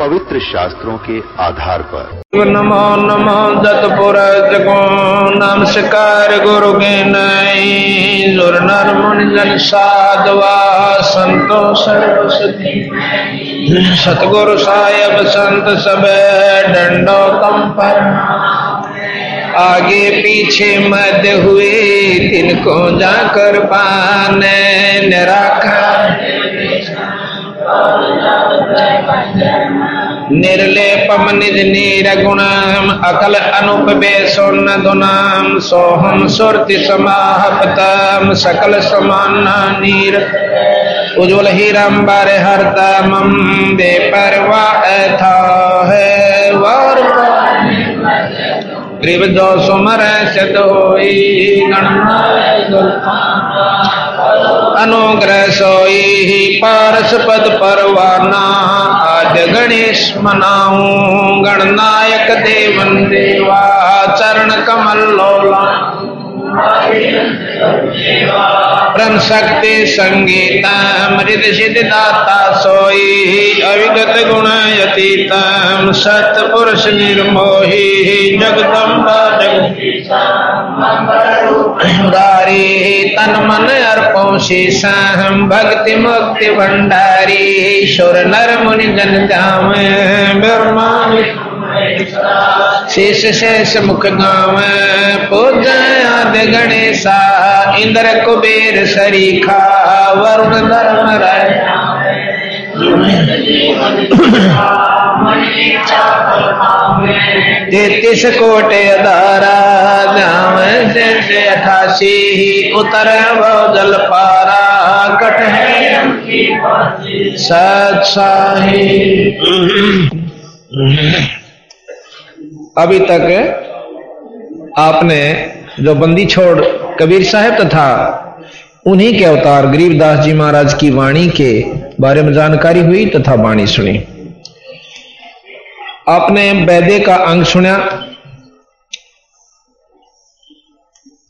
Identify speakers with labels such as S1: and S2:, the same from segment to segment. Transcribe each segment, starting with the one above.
S1: पवित्र शास्त्रों के आधार पर।
S2: नमो नमो दत्तपुर जगो नमस्कार गुरु के नई। जुर नर मुनि जन साधवा संतो सर्वसती सतगुरु साहेब संत सब डंडो तम पर। आगे पीछे मध्य हुए तिनको जाकर पाने निराकार। निर्लेपम निज नीरगुणम अकल अनुपवेशोन्न दुनाम, सोहम सुरति समाहपतम, सकल समाना नीर। उज्ज्वल हीरम्बर हरतमम बेपरवा था है वार ग्रीव दो सुमर सदोई अनुग्रह सोई ही पारस पद परवाना। आज गणेश मनाऊं, गणनायक देवन देवा, चरण कमल लोला। ब्रह्म शक्ति संगीता, मृद सिद्धदाता सोई, अविगत गुण यतीतम पुरुष निर्मोही, जगदम्बा जगदारी, तन मन अर्पो शेषम भक्ति मुक्ति भंडारी ईश्वर नर मुनि जन जाम ब्रह्मा शेष शेष मुख गाँव पूज आदि गणेशा, इंद्र कुबेर सरीखा वरुण धर्म राय। तैतीस कोटे अदारा जाम जैसे अठासी उतर जल पारा, कट है सत्साही अभी तक आपने जो बंदी छोड़ कबीर साहब तथा उन्हीं के अवतार गरीबदास जी महाराज की वाणी के बारे में जानकारी हुई तथा वाणी सुनी। आपने वैदे का अंग सुना,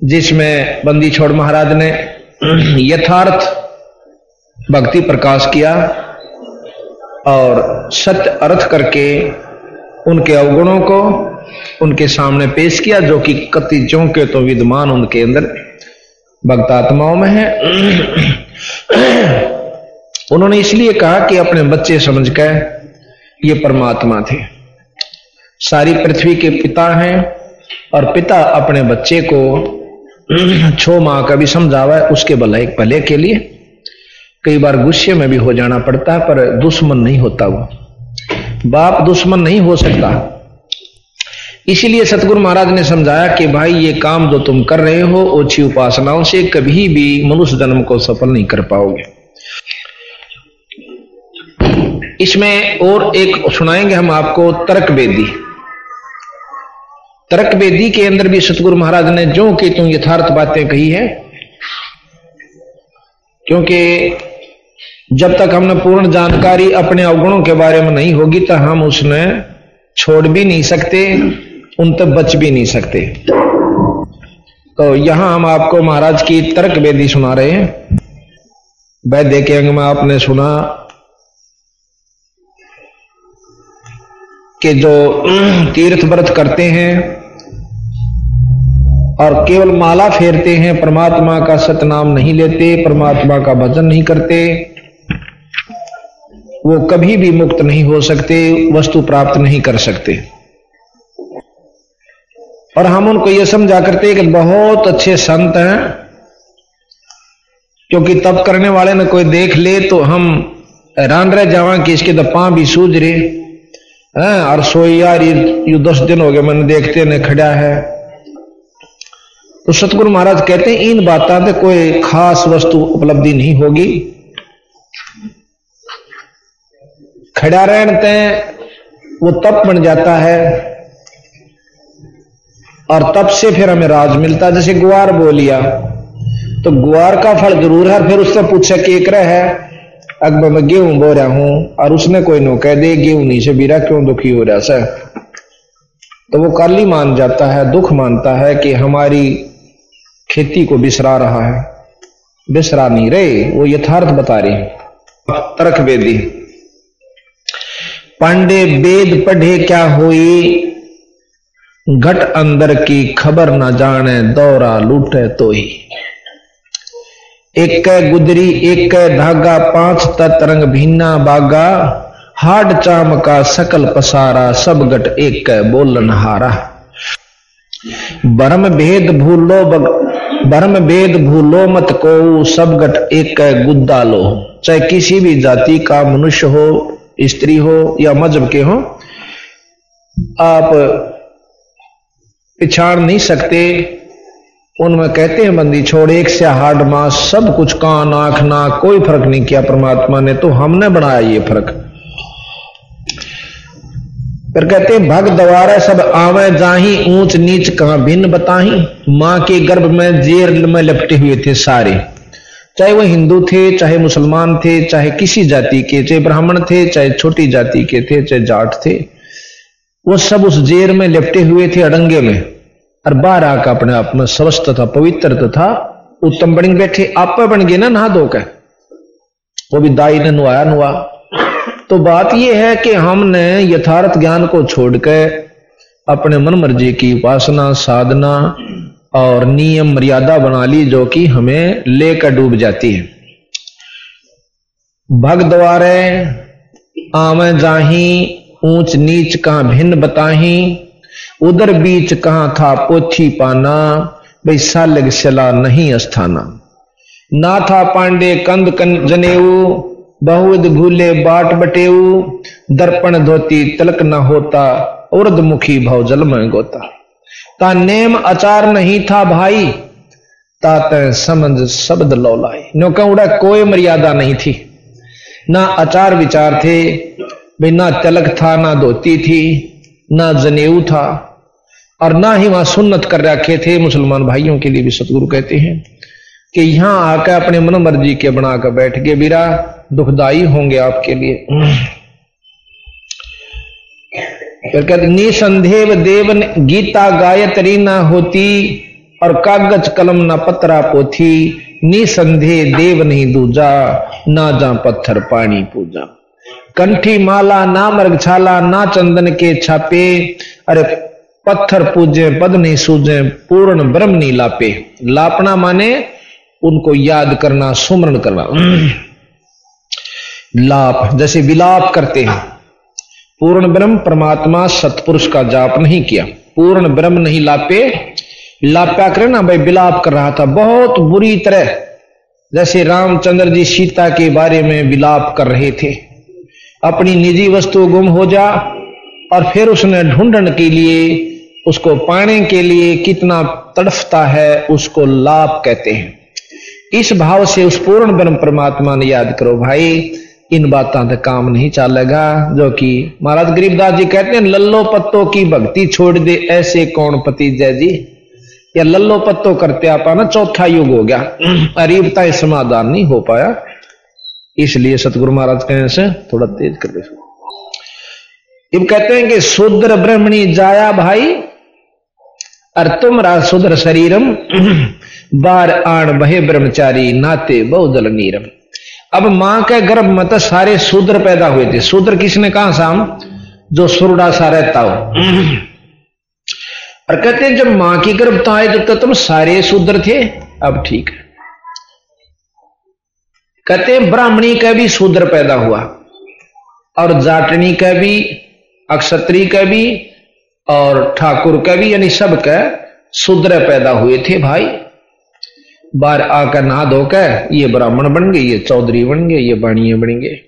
S2: जिसमें बंदी छोड़ महाराज ने यथार्थ भक्ति प्रकाश किया और सत्य अर्थ करके उनके अवगुणों को उनके सामने पेश किया, जो कि कति चौंके तो विद्यमान उनके अंदर भक्तात्माओं में है। उन्होंने इसलिए कहा कि अपने बच्चे समझकर ये परमात्मा थे। सारी पृथ्वी के पिता हैं और पिता अपने बच्चे को छो माह का भी समझावा है, उसके भले भले के लिए। कई बार गुस्से में भी हो जाना पड़ता है, पर दुश्मन नहीं होता वो। बाप दुश्मन नहीं हो सकता। इसीलिए सतगुरु महाराज ने समझाया कि भाई, ये काम जो तुम कर रहे हो, ओछी उपासनाओं से कभी भी मनुष्य जन्म को सफल नहीं कर पाओगे। इसमें और एक सुनाएँगे हम आपको तर्क वेदी। तर्क वेदी के अंदर भी सतगुरु महाराज ने जो कि तुम यथार्थ बातें कही है, क्योंकि जब तक हमने पूर्ण जानकारी अपने अवगुणों के बारे में नहीं होगी तो हम उसने छोड़ भी नहीं सकते, उन तक बच भी नहीं सकते। तो यहाँ हम आपको महाराज की तर्क वेदी सुना रहे हैं। वैद्य के अंग में आपने सुना कि जो तीर्थ व्रत करते हैं और केवल माला फेरते हैं, परमात्मा का सतनाम नहीं लेते, परमात्मा का भजन नहीं करते वो कभी भी मुक्त नहीं हो सकते, वस्तु प्राप्त नहीं कर सकते। और हम उनको यह समझा करते कि बहुत अच्छे संत हैं, क्योंकि तप करने वाले ने कोई देख ले तो हम हैरान रह जावा कि इसके तो पां भी सूझ रहे। हैं, और सोई यार ये दस दिन हो गए मैंने देखते ने खड़ा है। तो सतगुरु महाराज कहते हैं, इन बातों से कोई खास वस्तु उपलब्धि नहीं होगी। खड़ा रहते वो तप बन जाता है। और तप से फिर हमें राज मिलता जैसे गुआर बोलिया तो गुआर का फल ज़रूर है फिर उससे पूछे केकर है? अकबर मैं गेहूँ बो रहा हूँ, और उसने कोई नो कह दे, गेहूँ नहीं से बीरा क्यों दुखी हो रहा सर तो वो काली मान जाता है, दुख मानता है कि हमारी खेती को बिसरा रहा है। बिसरा नहीं रहे, वो यथार्थ बता रहे तर्क वेदी पांडे वेद पढ़े क्या हुई? घट अंदर की खबर न जाने दौरा लूटे तो ही एक कै गुदरी, एक धागा, पाँच तत्रंग भिन्ना बागा। हाड चाम का सकल पसारा, सब गट एक बोलन हारा। बरम भेद भूलो बरम भेद भूलो मत को सब गट एक गुद्दा लो। चाहे किसी भी जाति का मनुष्य हो स्त्री हो या मज़हब के हो, आप पिछाड़ नहीं सकते। उनमें कहते हैं, बंदी छोड़, एक से हार्ड मास, सब कुछ कान, आँख ना कोई फ़र्क नहीं किया परमात्मा ने तो हमने बनाया ये फ़र्क। फिर कहते हैं, भग दवारा सब आवे जाही, ऊंच नीच कहा भिन्न बताही। माँ के गर्भ में जेर में लपटे हुए थे सारे। चाहे वो हिंदू थे, चाहे मुसलमान थे, चाहे किसी जाति के, चाहे ब्राह्मण थे, चाहे छोटी जाति के थे, चाहे जाट थे, वो सब उस जेर में लिपटे हुए थे अड़ंगे में। और बाहर आकर अपने आप में स्वस्थ था, पवित्र तथा उत्तम बन बैठे। आप पर बन गए ना, नहा धो के वो भी दाई ने नुआया नुआ तो बात यह है कि हमने यथार्थ ज्ञान को छोड़कर अपने मन मर्ज़ी की उपासना साधना और नियम मर्यादा बना ली जो कि हमें लेकर डूब जाती है। भग द्वारे आम जाही, ऊंच नीच कहा भिन्न बताही, उधर बीच कहा था पोथी पाना, भाई सालग सला नहीं अस्थाना। ना था पांडे कंद कन जनेऊ, बहुद भूले बाट बटेऊ, दर्पण धोती तलक न होता उर्द मुखी भव जल में गोता। ता नेम अचार नहीं था भाई। तात समझ शब्द लौलाई नो उड़ा कोई मर्यादा नहीं थी। ना आचार विचार थे भाई ना तिलक था, ना धोती थी, ना जनेऊ था, और ना ही वहाँ सुन्नत कर रखे थे मुसलमान भाइयों के लिए भी सतगुरु कहते हैं कि यहाँ आकर अपने मन मर्ज़ी के बनाकर बैठ गए। बीरा दुखदाई होंगे आपके लिए। फिर कहते निसंदेव देव गीता गायत्री ना होती और कागज़ कलम ना पत्रा पोथी। निसंदेह देव नहीं दूजा, ना जा पत्थर पानी पूजा। कंठी माला, ना मृगछाला ना चंदन के छापे। अरे पत्थर पूजे पद नहीं सूझे पूर्ण ब्रह्म नहीं लापे। लापना माने उनको याद करना, सुमरण करना। लाप, जैसे विलाप करते हैं। पूर्ण ब्रह्म परमात्मा सतपुरुष का जाप नहीं किया। पूर्ण ब्रह्म नहीं लापे। लाप्या करे ना भाई विलाप कर रहा था। बहुत बुरी तरह। जैसे रामचंद्र जी सीता के बारे में विलाप कर रहे थे। अपनी निजी वस्तु गुम हो जा और फिर उसने ढूँढने के लिए, उसको पाने के लिए कितना तड़फता है, उसको लाभ कहते हैं। इस भाव से उस पूर्ण ब्रह्म परमात्मा ने याद करो भाई इन बातों से काम नहीं चलेगा। जो कि महाराज गरीबदास जी कहते हैं, लल्लो पत्तों की भक्ति छोड़ दे, ऐसे कौन पति जय जी? या लल्लो पत्तो करते आप ना चौथा युग हो गया। अरीबता समाधान नहीं हो पाया। इसलिए सतगुरु महाराज कहने से थोड़ा तेज कर दे अब कहते हैं कि शूद्र ब्रह्मणी जाया भाई और तुम शूद्र शरीरम, बार आण बहे ब्रह्मचारी, नाते बहुदल नीरम। अब माँ के गर्भ में तो सारे शूद्र पैदा हुए थे। शूद्र किसने कहा, शाम? जो सुरडा सा रहता हो। और कहते हैं, जब माँ की गर्भता आए तो तुम सारे शूद्र थे। अब ठीक है। कहते हैं, ब्राह्मणी का भी शूद्र पैदा हुआ और जाटनी का भी, अक्षत्री का भी और ठाकुर का भी, यानी सबका शूद्र पैदा हुए थे भाई। बार आकर नहा धोकर ये ब्राह्मण बन गए, ये चौधरी बन गए, ये बाणिये बन गए।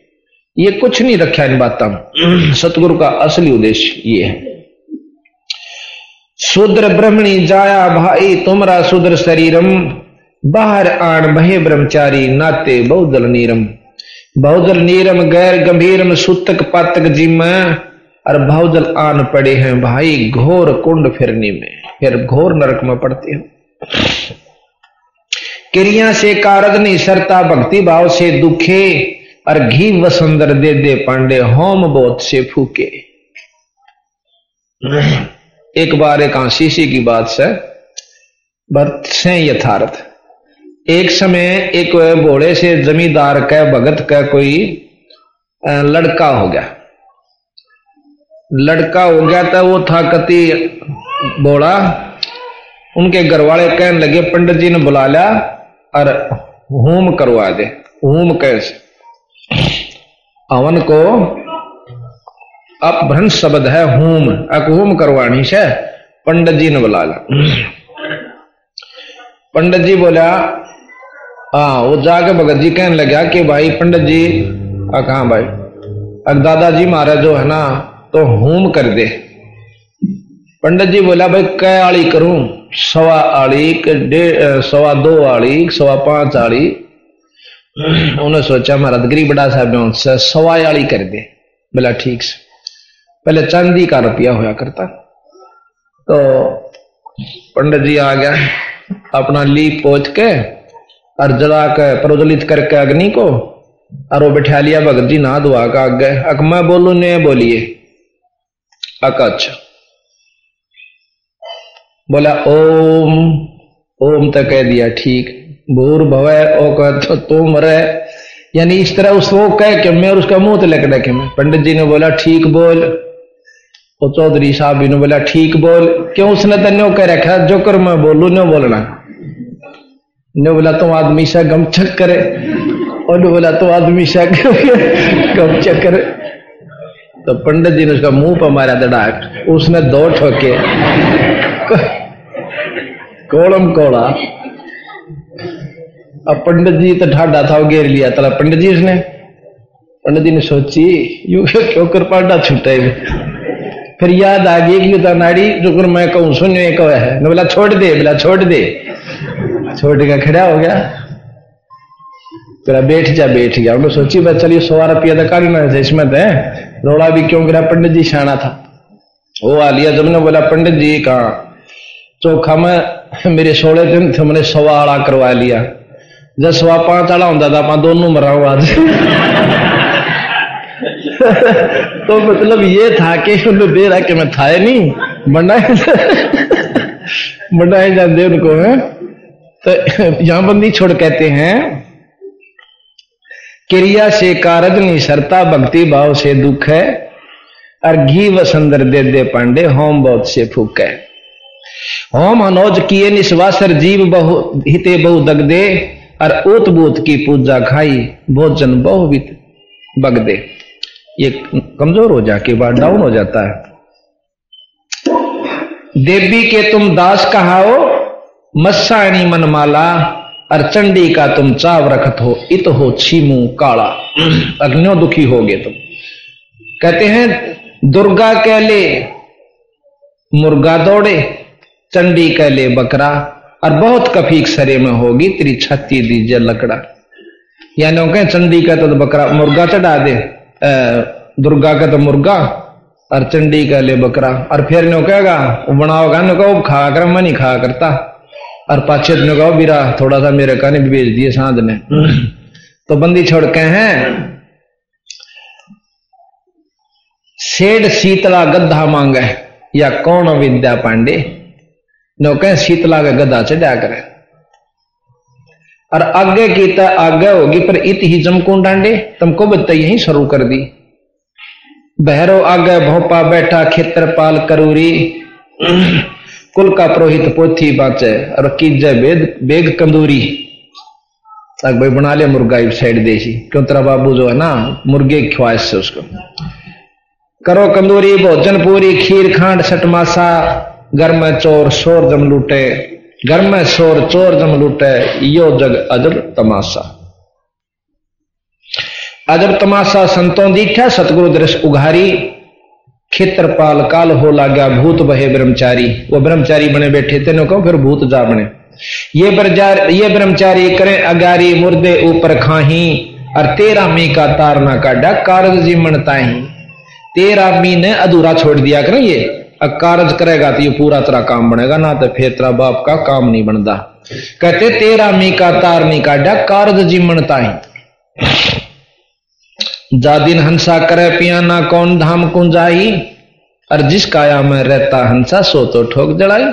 S2: ये कुछ नहीं रखा इन बातों सतगुरु का असली उद्देश्य ये है। शूद्र ब्रह्मणी जाया भाई, तुमरा शूद्र शरीरम। बाहर आण बहे ब्रह्मचारी, नाते बहुदल नीरम। बहुदल नीरम, गैर गंभीरम, सूतक पातक जिम। और भावजल आन पड़े हैं भाई, घोर कुंड फिरने में। फिर घोर नरक में पड़ते हो। क्रिया से कारज नहीं, सरता भक्ति भाव से दुखे, और घी वसुंदर दे दे पांडे, होम बोध से फूके। एक बार एक आशीषी की बात से बर्त से यथार्थ। एक समय एक भोले से जमींदार का भगत का कोई लड़का हो गया। लड़का हो गया था वो था कति बोला उनके घर वाले कहने लगे, पंडित जी ने बुला लिया। और होम करवा दे। होम कैसे? अवन को अपभ्रंश शब्द है होम। अक होम करवानी से पंडित जी ने बुला लिया पंडित जी बोला हाँ वो जाके भगत जी कहने लगा कि भाई पंडित जी कहा भाई? अब दादाजी महाराज जो है ना तो होम कर दे। पंडित जी बोला, भाई कै आड़ी करूँ? सवा आड़ी, डेढ़ सवा दो आड़ी, सवा पाँच आड़ी। उन्होंने सोचा, महाराज, गरीब बड़ा साहब से सवा आड़ी कर दे। बोला, ठीक से। पहले चांदी का रुपया होया करता। तो पंडित जी आ गया, अपना लीप पोच के, और जला के, प्रज्वलित करके अग्नि को, और वो बैठा लिया, भगत जी ना दुआ का आगे अक मैं बोलू, ने बोलिए। अक अच्छा। बोला, ओम ओम तो कह दिया, ठीक। भूर भवय ओ कह तो तुम रहे यानी इस तरह उसको कह के मैं और उसका मुँह तो लग के मैं। पंडित जी ने बोला, ठीक बोल। वो चौधरी साहब भी ने बोला, ठीक बोल। क्यों उसने तो न्यो कह रखा? जो कर मैं बोलू, न्यो बोलना। ने बोला, तुम आदमी से गमचक करे। और बोला तो आदमी से गमचक करे। तो पंडित जी ने उसका मुँह पर मारा दड़ाक उसने दो ठोके। कोलम कोड़ा अब पंडित जी तो ठाडा था घेर लिया। तला पंडित जी उसने पंडित जी ने सोची, यू क्यों कर पाडा छूटे फिर याद आ गई कि तो नाड़ी जो मैं कहूँ सुनियो एक है। बोला, छोड़ दे, बोला, छोड़ दे। छोड़ के खड़ा हो गया। तेरा बैठ जा, बैठ गया। उन्होंने सोची, बस चलिए, सौ रुपया तो काढ़ना है, इसमें तो रोड़ा भी क्यों गिरा? पंडित जी शाना था। वो आ लिया, जब ने बोला, पंडित जी कहा? चौखा में मेरे सोलह दिन थे मैंने सवा आला करवा लिया। जब सवा पाँच आला होता था आप दोनों मरा आज तो मतलब ये था कि उन्हें दे रहा कि मैं था नहीं बनाए बनाए जाते उनको, है। तो यहाँ बंदी छोड़ कहते हैं, क्रिया से कारज नहीं, सरता भक्ति भाव से दुख है, और घी वसंदर दे दे पांडे, होम बहुत से फूक है। होम मनोज किए निश्वासर जीव बहु हिते बहु दग दे और ऊत बूत की पूजा खाई, भोजन बहुवित बग दे ये कमज़ोर हो जाके बाद डाउन हो जाता है। देवी के तुम दास कहाओ मस्साणी मनमाला, और चंडी का तुम चाव रखत हो, इत हो छीमू काला। अग्नियों दुखी हो गए तुम। कहते हैं, दुर्गा कह ले मुर्गा दौड़े चंडी कह ले बकरा, और बहुत कफीक सरे में होगी, तेरी छत्ती दीजिए लकड़ा। यानी कहें, चंडी का तो बकरा, मुर्गा चढ़ा दे। दुर्गा का तो मुर्गा, और चंडी का ले बकरा। और फिर नो कहेगा वो बनाओगा नो कहो, खा कर, मैं नहीं खा करता। और पाछे ने कहो, बीरा थोड़ा सा मेरे काने भी भेज दिए सांध ने तो बंदी छोड़ के हैं, सेठ शीतला गद्दा मांगे, या कौन विद्या पांडे? नो कहें शीतला का गद्दा चढ़ा करे। और आगे की तो आगे होगी, पर इत ही जमकून डांडे तुमको बता यही शुरू कर दी। बहरो आगे भोपा बैठा खेत्रपाल करूरी। कुल का पुरोहित पोथी बाचे, और कीजे बेद, बेग कंदूरी। तक भाई बना लिया मुर्गा साइड देसी क्यों तेरा बाबू जो है ना, मुर्गे की ख्वाहिश से उसको। करो कंदूरी, भोजन पूरी, खीर, खांड, सटमासा। घर में चोर शोर जम लूटे, घर में शोर चोर जम लूटे, यो जग अजब तमाशा। अजब तमाशा संतों दीठा सतगुरु दृश्य उघारी, खेत्रपाल काल हो लागा भूत बहे ब्रह्मचारी। वो ब्रह्मचारी बने बैठे, तेनों को फिर भूत जा बने। ये ब्रजार, ये ब्रह्मचारी करें अगारी, मुर्दे ऊपर खाही, और तेरा मी का तार ना काडा कारज जी मनताही तेरा मी ने अधूरा छोड़ दिया कर ये। कारज करेगा तो ये पूरा तेरा काम बनेगा, ना तो फिर तेरा बाप का काम नहीं बनता। कहते, तेरा मी का तार नहीं काटा कारज जिमनता ही जा दिन हंसा करे पियाना कौन धाम कुंजाई और जिस काया में रहता हंसा, सो तो ठोक जड़ाई।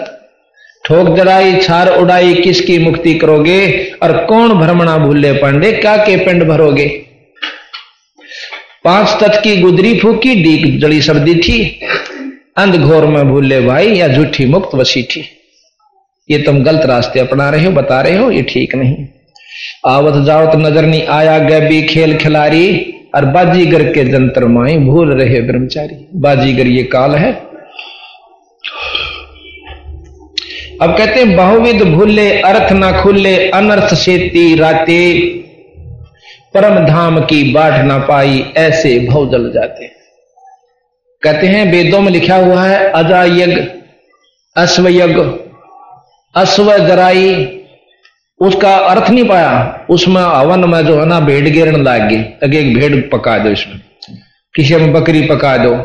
S2: ठोक जड़ाई, छार उड़ाई, किसकी मुक्ति करोगे? और कौन भ्रमणा भूले पांडे, क्या के पिंड भरोगे? पाँच तत् की गुदरी फूकी डीक जड़ी सर्दी थी। अंध घोर में भूले भाई या झूठी मुक्त वसी थी ये तुम गलत रास्ते अपना रहे हो, बता रहे हो, ये ठीक नहीं। आवत जावत नज़र नहीं आया गैबी खेल खिलारी और बाजीगर के जंतर माए भूल रहे ब्रह्मचारी। बाजीगर ये काल है। अब कहते हैं, बहुविध भूले, अर्थ ना खुले, अनर्थ सेती राते, परम धाम की बाट ना पाई, ऐसे भव जल जाते। कहते हैं, वेदों में लिखा हुआ है, अजा यज्ञ, अश्व यज्ञ, अश्व जराई, उसका अर्थ नहीं पाया। उसमें हवन में जो है ना, भेड़ गिरन लाग गई। अगे एक भेड़ पका दो इसमें। किसी में बकरी पका दो।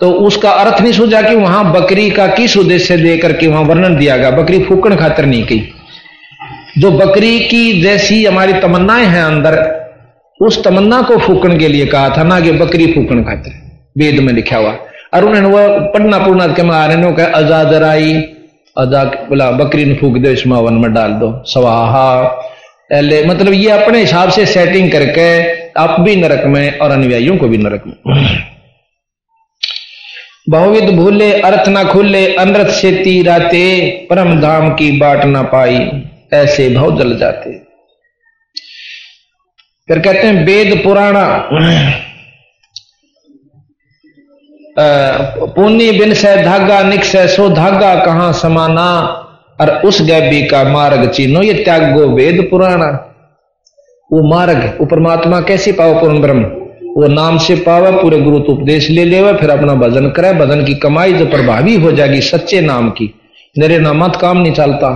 S2: तो उसका अर्थ नहीं सोचा कि वहाँ बकरी का किस उद्देश्य दे करके वहाँ वर्णन दिया गया। बकरी फूकण खातर नहीं की। जो बकरी की जैसी हमारी तमन्नाएँ हैं अंदर, उस तमन्ना को फूकण के लिए कहा था ना कि बकरी फूकण खातर। वेद में लिखा हुआ। और उन्होंने वो पढ़ना पूर्णा के मारे कहा अजादराई अदा बोला बकरी ने फूक दो इसमें वन में डाल दो। सवाहा। पहले मतलब ये अपने हिसाब से सेटिंग करके आप भी नरक में और अनुयायियों को भी नरक में। बहुविध भूले, अर्थ ना खुले, अनरथ से तीराते परम धाम की बाट ना पाई, ऐसे भाव जल जाते। फिर कहते हैं, वेद पुराणा। पुण्य बिन से धागा निक्ष सो धागा, कहाँ समाना? और उस गैबी का मार्ग चिन्हो ये त्यागो वेद पुराना वो मार्ग, वो परमात्मा कैसे पाओ पूर्ण ब्रह्म? वो नाम से पावे, पूरे गुरु तो उपदेश ले ले फिर अपना भजन करे, भजन की कमाई जो प्रभावी हो जाएगी सच्चे नाम की। मेरे नामत काम नहीं चलता।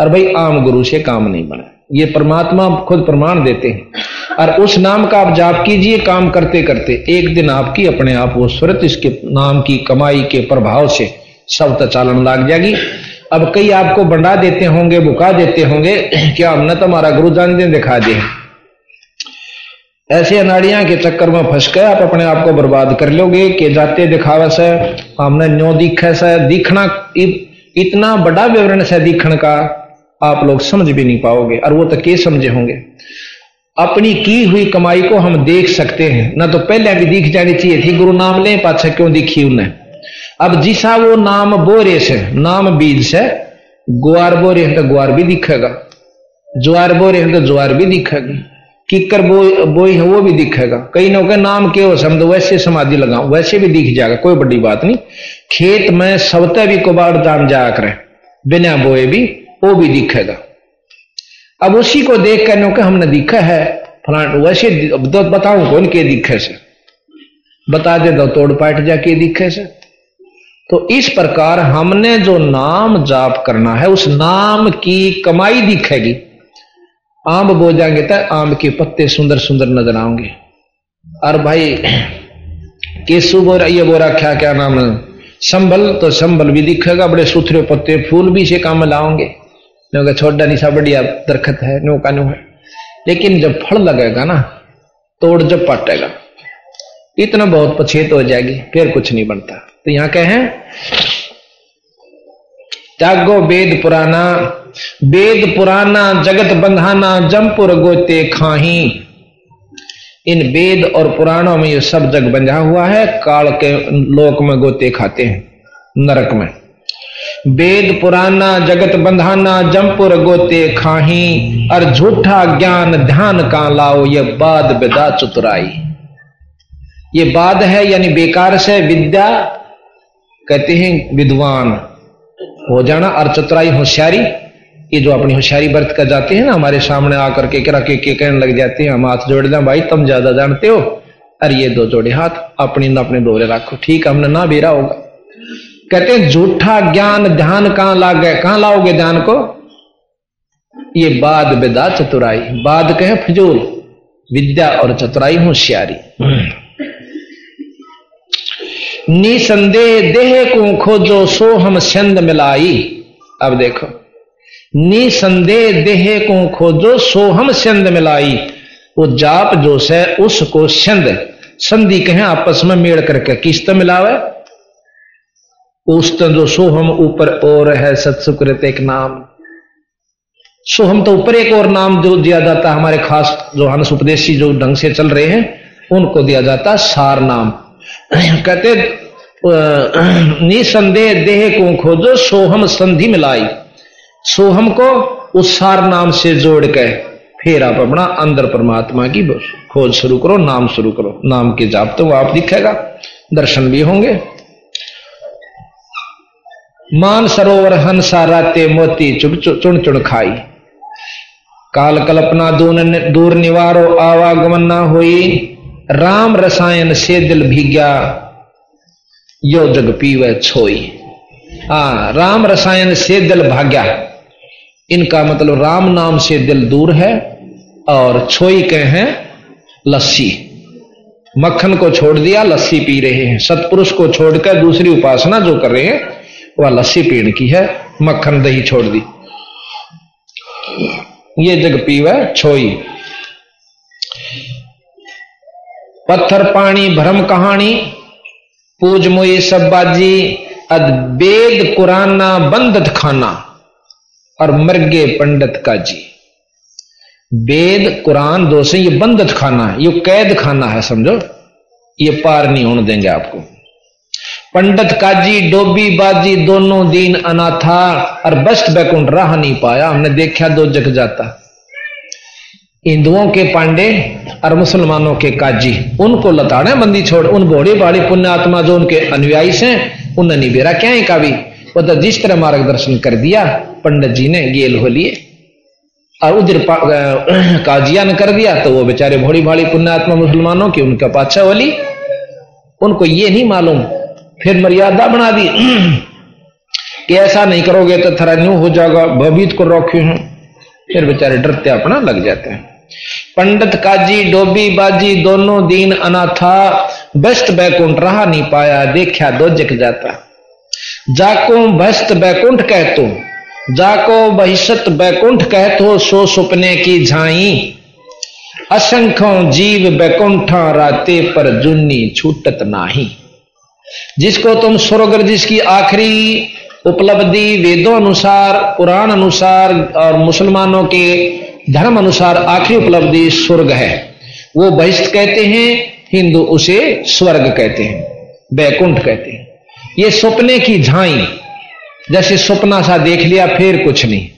S2: और भाई आम गुरु से काम नहीं बना। ये परमात्मा खुद प्रमाण देते हैं। और उस नाम का आप जाप कीजिए काम करते करते। एक दिन आपकी अपने आप वो स्वरत इसके नाम की कमाई के प्रभाव से सब चालन लाग जाएगी। अब कई आपको बंडा देते होंगे बुका देते होंगे, क्या हमने तुम्हारा गुरु जान दे दिखा दे ऐसे अनाड़िया के चक्कर में फंस गए, आप अपने आप को बर्बाद कर लोगे, के जाते दिखावा से हमने न्यो दिखा से, दिखना इतना बड़ा विवरण से दिखण का आप लोग समझ भी नहीं पाओगे, और वो तो के समझे होंगे? अपनी की हुई कमाई को हम देख सकते हैं। ना तो पहले भी दिख जानी चाहिए थी, गुरु नाम ले, पाछा क्यों दिखी उन्हें? अब जिसा वो नाम बोरे से, नाम बीज से, गुआर बोरे है तो गुआर भी दिखेगा। ज्वार बोरे है तो ज्वार भी दिखेगी। किकर बो, बोई है वो भी दिखेगा। कई लोग नाम के हो समझ वैसे समाधि लगाओ वैसे भी दिख जाएगा, कोई बड़ी बात नहीं। खेत में सबते भी कुबाड़ जान जाया करे बिना बोए भी, वो भी दिखेगा। अब उसी को देख कर कि हमने दिखा है, फलान वैसे तो बताऊँ कौन के दिखे से बता दे दो, तोड़ पाट जा के दिखे से तो इस प्रकार हमने जो नाम जाप करना है, उस नाम की कमाई दिखेगी। आम बो जाएँगे तो आम के पत्ते सुंदर सुंदर नज़र आएँगे और भाई, केसु बोरा ये बोरा, क्या क्या नाम संभल तो संभल भी दिखेगा, बड़े सुथरे पत्ते, फूल भी से काम लाओगे क्योंकि छोटा निशा बढ़िया, दरखत है नो का है। लेकिन जब फल लगेगा ना, तोड़ जब पाटेगा, इतना बहुत पछेत हो जाएगी, फिर कुछ नहीं बनता। तो यहाँ क्या है? त्यागो वेद पुराना वेद पुराना, जगत बंधाना, जमपुर गोते खाही। इन वेद और पुराणों में ये सब जग बंधा हुआ है, काल के लोक में गोते खाते हैं, नरक में। वेद पुराना जगत बंधाना जमपुर गोते खाही और झूठा ज्ञान ध्यान का लाओ ये बाद विदा चतुराई। ये बाद है यानी बेकार से विद्या कहते हैं विद्वान। हो जाना और चतुराई होशियारी। ये जो अपनी होशियारी बरत कर जाते हैं ना हमारे सामने आकर के करा के, के कहने लग जाते हैं हम हाथ जोड़ दें भाई तुम ज़्यादा जानते हो। अरे ये दो जोड़े हाथ अपनी अपने दोरे रखो। ठीक हमने ना बेरा होगा। कहते हैं, झूठा ज्ञान ध्यान कहाँ ला गए कहाँ लाओगे ध्यान को? ये बाद विदा चतुराई। बाद कहे, फजूल, विद्या और चतुराई होशियारी निसंदेह देह को खोजो सो हम छंद मिलाई। अब देखो, निसंदेह देह को खोजो सो हम छंद मिलाई। वो जाप जो है, उसको छंद। संधि कहें, आपस में मेड़ करके किस्त मिलावे। उस जो सोहम ऊपर और है सत्सुकृत एक नाम। सोहम तो ऊपर एक और नाम जो दिया जाता है हमारे खास जो हंस उपदेशी जो ढंग से चल रहे हैं, उनको दिया जाता है सार नाम। कहते निसंदेह देह को खोजो, सोहम संधि मिलाई। सोहम को उस सार नाम से जोड़ के फिर आप अपना अंदर परमात्मा की खोज शुरू करो, नाम शुरू करो। नाम के जाप तो वो आप दिखेगा, दर्शन भी होंगे। मान सरोवर हंसा राते मोती चुप चुन चुन खाई। काल कल्पना दूर निवारो आवागमन ना हुई। राम रसायन से दिल भीग्या, यो जग पी पीवे छोई। आ, राम रसायन से दिल भाग्या। इनका मतलब राम नाम से दिल दूर है और छोई के हैं, लस्सी। मक्खन को छोड़ दिया, लस्सी पी रहे हैं। सतपुरुष को छोड़कर दूसरी उपासना जो कर रहे हैं वह लस्सी पीण की है, मक्खन दही छोड़ दी। ये जग पीवे, छोई। पत्थर पानी भ्रम कहानी पूज मोई सब्बाजी अद कुराना, बंदत खाना, और मरगे पंडित का जी वेद कुरान दो से ये बंदत खाना है, ये कैद खाना है, समझो। ये पार नहीं होने देंगे आपको। पंडित काजी, डोबी बाजी दोनों दीन अनाथा और बस्त बैकुंठ राह नहीं पाया। हमने देखा दो जग जाता। हिंदुओं के पांडे और मुसलमानों के काजी, उनको लताड़े बंदी छोड़, उन घोड़ी बाड़ी पुण्य आत्मा जो उनके अनुयायी से, उन्हें नहीं बेरा क्या है कावी। वो तो जिस तरह मार्गदर्शन कर दिया, पंडित जी ने गेल हो लिए। और उधर काजिया ने कर दिया तो वो बेचारे भोड़ी भाड़ी पुण्यात्मा मुसलमानों की उनका पाछा वाली। उनको ये नहीं मालूम फिर मर्यादा बना दी। कि ऐसा नहीं करोगे तो थरा न्यू हो जाएगा भवित को रोके हैं। फिर बेचारे डरते अपना लग जाते हैं। पंडित काजी, डोबी, बाजी दोनों दीन अनाथा बेस्ट बैकुंठ रहा नहीं पाया देखा दो जग जाता। जाको बेस्ट बैकुंठ कह तो जाको बहिष्त बैकुंठ कह तो सो सुपने की झाई। असंख्यों जीव बैकुंठा राते पर जुन्नी छूटत नाही। जिसको तुम स्वर्ग जिसकी आखिरी उपलब्धि वेदों अनुसार, पुराण अनुसार और मुसलमानों के धर्म अनुसार आखिरी उपलब्धि स्वर्ग है। वो बहिष्ठ कहते हैं, हिंदू उसे स्वर्ग कहते हैं, बैकुंठ कहते हैं। ये सपने की झाई, जैसे सपना सा देख लिया, फिर कुछ नहीं।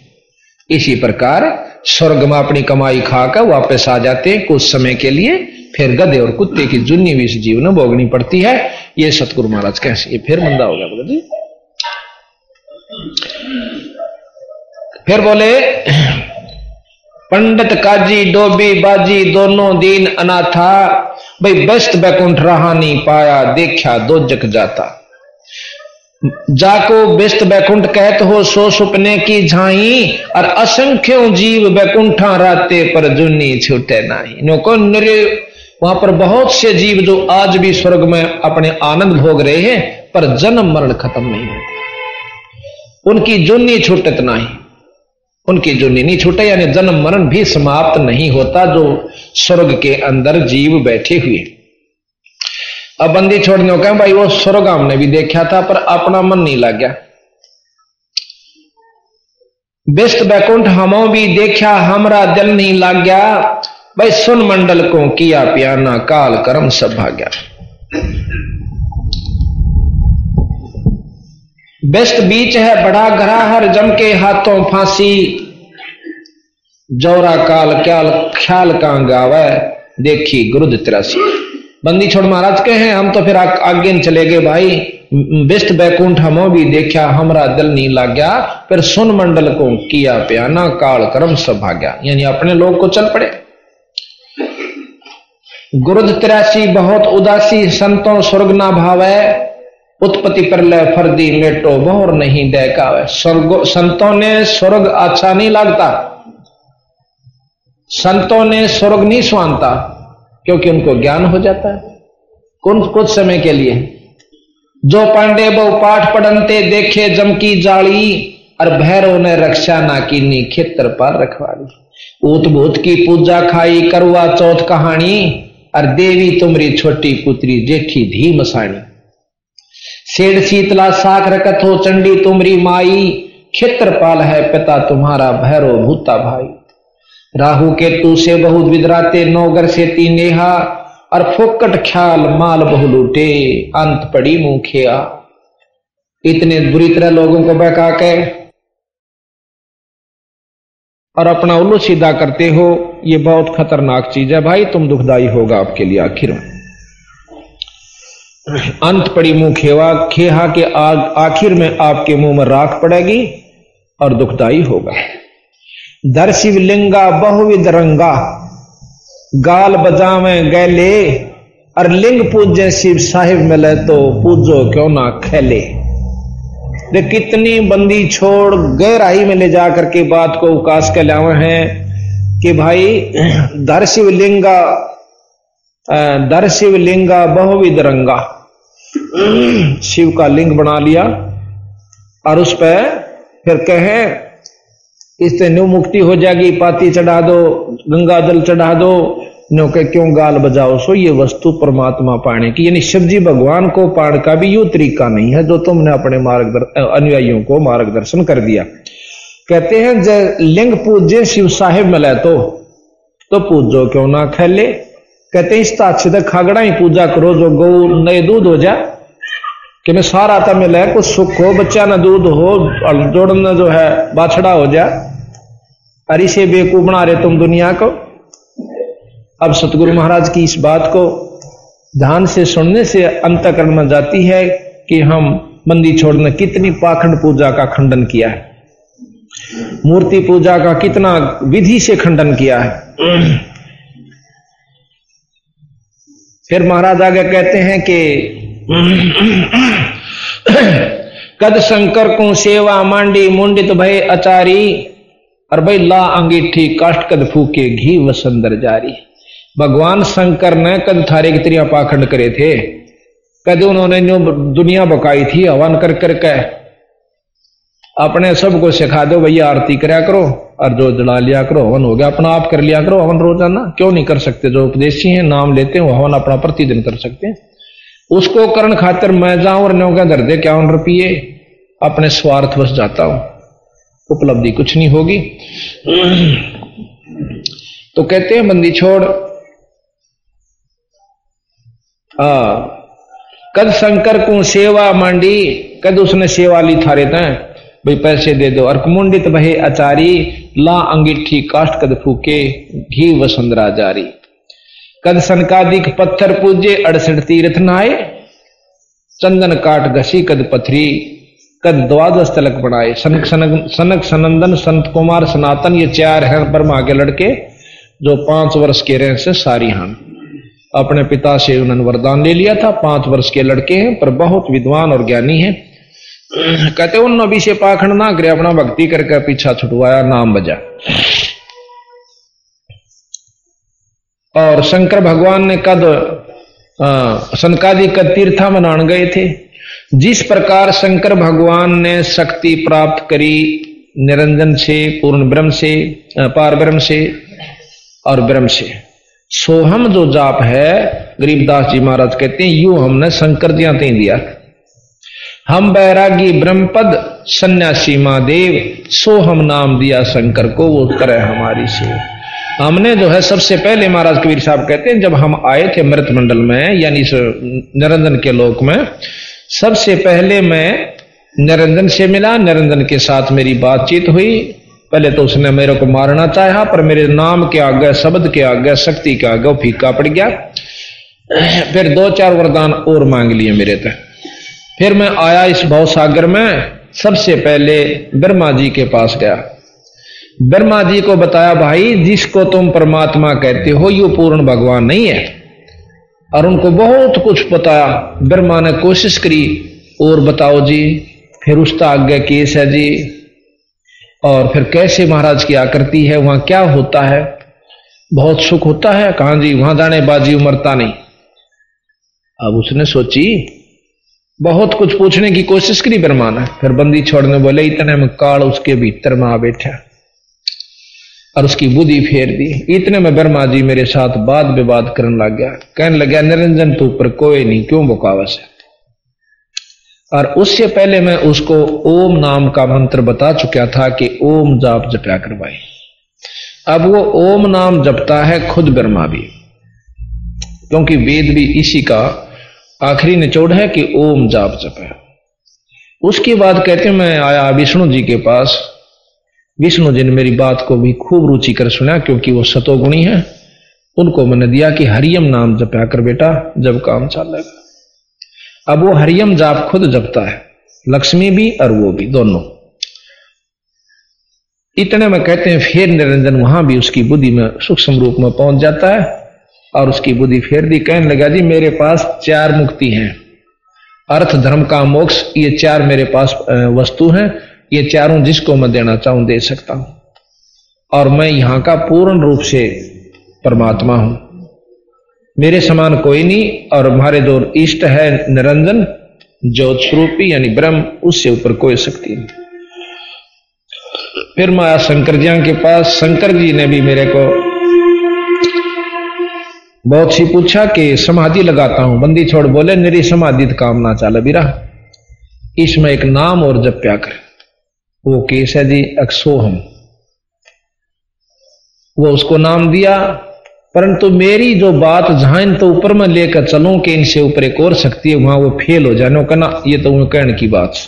S2: इसी प्रकार स्वर्ग में अपनी कमाई खाकर वापस आ जाते हैं, कुछ समय के लिए फिर गधे और कुत्ते की जुन्नी भी इस जीव जीवन भोगनी पड़ती है। ये सतगुरु महाराज कैसे? ये फिर मंदा हो गया बोले जी। फिर बोले, पंडित काजी डोबी बाजी दोनों दीन अनाथा, भाई बेस्ट बैकुंठ रहा नहीं पाया, देखा दो जक जाता। जाको बेस्ट बैकुंठ कहत हो, सो सुपने की झाई, और असंख्य जीव बैकुंठा राते पर जुन्नी छूटे नहीं। नो को वहाँ पर बहुत से जीव जो आज भी स्वर्ग में अपने आनंद भोग रहे हैं, पर जन्म मरण खत्म नहीं होते। उनकी जुन्नी छूटत नहीं। उनकी जुन्नी नहीं छूटे, यानी जन्म मरण भी समाप्त नहीं होता जो स्वर्ग के अंदर जीव बैठे हुए। अब बंदी छोड़ने को भाई, वो स्वर्ग हमने भी देखा था, पर अपना मन नहीं लग गया। बेस्ट बैकुंठ हमो भी देखा, हमारा दिल नहीं लग गया। भाई सुन मंडल को किया पियाना काल कर्म सब भाग्या बेस्ट बीच है, बड़ा घरा हर जम के हाथों फांसी। जौरा काल क्या ख्याल का गावे, देखी गुरुद तिरासी। बंदी छोड़ महाराज के हैं, हम तो फिर आगे चले गए भाई। बेस्ट बैकुंठ हमो भी देखा, हमारा दिल नहीं लग गया फिर सुन मंडल को किया प्याना काल कर्म सब भाग्या यानी अपने लोग को चल पड़े। गुरुद तिरासी बहुत उदासी, संतों स्वर्ग ना भावे, उत्पत्ति पर ले फर्दी लेटो बहुर नहीं देखावे। स्वर्ग, संतों ने स्वर्ग अच्छा नहीं लगता। संतों ने स्वर्ग नहीं सुनता क्योंकि उनको ज्ञान हो जाता है। कुछ कुछ समय के लिए। जो पांडे बहु पाठ पढ़नते देखे जमकी जाली, और भैरव ने रक्षा ना नी खेतर पर रखवाली। ऊत भूत की पूजा खाई, करुआ चौथ कहानी और देवी तुमरी छोटी पुत्री जेठी धी मसाणी सेठ शीतला साख रकत हो चंडी तुमरी माई क्षेत्रपाल है पिता तुम्हारा भैरव भूता भाई। राहु के तू से बहुत विदराते नौगर से तीनेहा और फोकट ख्याल माल बहु लूटे, अंत पड़ी मुखिया इतने बुरी तरह लोगों को बहका के और अपना उल्लू सीधा करते हो, ये बहुत खतरनाक चीज़ है भाई, तुम दुखदाई होगा आपके लिए आखिर में। अंत पड़ी मुँह खेवा, खेहा के आग, आखिर में आपके मुँह में राख पड़ेगी और दुखदाई होगा। दर शिवलिंगा बहुविध रंगा, गाल बजावे गैले, और लिंग पूजे शिव साहिब मिले तो पूजो क्यों ना खेले। वे कितनी बंदी छोड़ गहराई में ले जाकर के बात को उकास के लावे हैं कि भाई, दर शिवलिंगा दर शिवलिंगा बहुविध रंगा। शिव का लिंग बना लिया और उस पर फिर कहे, इससे न्यू मुक्ति हो जाएगी, पाती चढ़ा दो गंगा जल चढ़ा दो नो के क्यों गाल बजाओ? सो ये वस्तु परमात्मा पाने की। यानी शिवजी भगवान को पाण का भी यू तरीका नहीं है, जो तुमने अपने मार्गदर्शन अनुयायियों को मार्गदर्शन कर दिया। कहते हैं जय लिंग पूज्य शिव साहेब मिले तो तो पूजो क्यों ना खेले? कहते हैं, इस अच्छे तक खागड़ा ही पूजा करो, जो गौ नए दूध हो जा। कि मैं सारा था मिले, कुछ सुख हो, बच्चा ना दूध हो जोड़ना जो है, बाछड़ा हो जा। अरे से बेकूफ बना रहे तुम दुनिया को। अब सतगुरु महाराज की इस बात को ध्यान से सुनने से अंतकरण में जाती है कि हम मंदी छोड़ने कितनी पाखंड पूजा का खंडन किया है। मूर्ति पूजा का कितना विधि से खंडन किया है। फिर महाराज आगे कहते हैं कि कद शंकर को सेवा मांडी मुंडित भय अचारी और भाई ला अंगीठी काष्ट कद फूके घी वसंदर जारी। भगवान शंकर ने कद थारे की त्रिया पाखंड करे थे। कद उन्होंने जो दुनिया बकाई थी हवन कर कर करके अपने सबको सिखा दो, भैया आरती कराया करो, और जो जला लिया करो हवन हो गया, अपना आप कर लिया करो हवन रोज़ाना। क्यों नहीं कर सकते? जो उपदेशी हैं, नाम लेते हैं हवन अपना प्रतिदिन कर सकते हैं। उसको करण खातिर मैं जाऊँ और न्यो क्या दर दे, क्या रुपये? अपने स्वार्थ बस जाता हूँ। उपलब्धि कुछ नहीं होगी। तो कहते हैं, बंदी छोड़ कद शंकर को सेवा मांडी, कद उसने सेवा ली थारे भाई पैसे दे दो। और कुमुंडित अचारी, ला अंगिठी काष्ट कद फूके, घी वसुंधरा जारी कद सनकादिक पत्थर पूजे, अड़सठ तीर्थ नहाए, चंदन काट घसी कद पथरी, कद द्वादश तलक बनाए। सनक सनक सनक सनंदन, संत कुमार सनातन, ये चार हैं, ब्रह्मा के लड़के, जो पाँच वर्ष के रहे से सारी हान अपने पिता से उन्होंने वरदान ले लिया था। पाँच वर्ष के लड़के हैं, पर बहुत विद्वान और ज्ञानी हैं। कहते, उन नबी से पाखंड ना करे अपना भक्ति करके पीछा छुटवाया, नाम बजा। और शंकर भगवान ने कद सनकादि कद तीर्था मनान गए थे। जिस प्रकार शंकर भगवान ने शक्ति प्राप्त करी, निरंजन से, पूर्ण ब्रह्म से पार ब्रह्म से और ब्रह्म से। सोहम जो जाप है गरीबदास जी महाराज कहते हैं, यू हमने शंकर जी आते दिया। हम बैरागी ब्रह्मपद, सन्यासी महादेव, सोहम नाम दिया शंकर को, वो करे हमारी से हमने जो है, सबसे पहले महाराज कबीर साहब कहते हैं, जब हम आए थे मृत मंडल में, यानी निरंजन के लोक में, सबसे पहले मैं निरंजन से मिला निरंजन के साथ मेरी बातचीत हुई पहले तो उसने मेरे को मारना चाहा, पर मेरे नाम के आगे, शब्द के आगे, शक्ति के आगे फीका पड़ गया। फिर दो चार वरदान और मांग लिए मेरे तक फिर मैं आया इस भाव सागर में, सबसे पहले ब्रह्मा जी के पास गया। ब्रह्मा जी को बताया, भाई, जिसको तुम परमात्मा कहते हो, यू पूर्ण भगवान नहीं है। और उनको बहुत कुछ बताया। ब्रह्मा ने कोशिश करी, और बताओ जी, फिर उसका आगे केस है जी। और फिर कैसे महाराज की आकृति है, वहाँ क्या होता है? बहुत सुख होता है? कहा जी? वहाँ जाने बाजी उमरता नहीं। अब उसने सोची, बहुत कुछ पूछने की कोशिश करी ब्रह्मा ने। फिर बंदी छोड़ने बोले, इतने में काल उसके भीतर में आ बैठा और उसकी बुद्धि फेर दी। इतने में ब्रह्मा जी मेरे साथ बात विवाद करने लग गया। कहने लग गया, निरंजन, तू पर कोई नहीं, क्यों बुकावस है? और उससे पहले मैं उसको ओम नाम का मंत्र बता चुका था कि ओम जाप जपया करवाई अब वो ओम नाम जपता है खुद ब्रह्मा भी। क्योंकि वेद भी इसी का आखिरी निचोड़ है कि ओम जाप जप। है उसके बाद कहते मैं आया विष्णु जी के पास। विष्णु जी ने मेरी बात को भी खूब रुचि कर सुना, क्योंकि वो सतोगुणी है। उनको मैंने दिया कि हरियम नाम जपया कर बेटा, जब काम चलेगा अब वो हरियम जाप खुद जपता है, लक्ष्मी भी और वो भी, दोनों। इतने में कहते हैं, फिर निरंजन वहाँ भी उसकी बुद्धि में सूक्ष्म रूप में पहुँच जाता है, और उसकी बुद्धि फेर दी कहने लगा, जी, मेरे पास चार मुक्ति हैं। अर्थ, धर्म का मोक्ष, ये चार मेरे पास वस्तु हैं। ये चारों जिसको मैं देना चाहूँ, दे सकता हूँ। और मैं यहाँ का पूर्ण रूप से परमात्मा हूँ। मेरे समान कोई नहीं, और हमारे दो इष्ट है निरंजन ज्योत स्वरूपी यानी ब्रह्म, उससे ऊपर कोई शक्ति नहीं। फिर मैं आया शंकर जी के पास, शंकर जी ने भी मेरे को बहुत सी पूछा कि समाधि लगाता हूँ। बंदी छोड़ बोले, मेरी समाधि काम ना चाले बीरा इसमें एक नाम और जब प्या कर। वो केस है जी अक्सोहम वो उसको नाम दिया परंतु मेरी जो बात जहाँ तो ऊपर में लेकर चलूँ कि इनसे ऊपर एक और शक्ति है वहाँ वो फेल हो जाने कहना ये तो कहने की बात।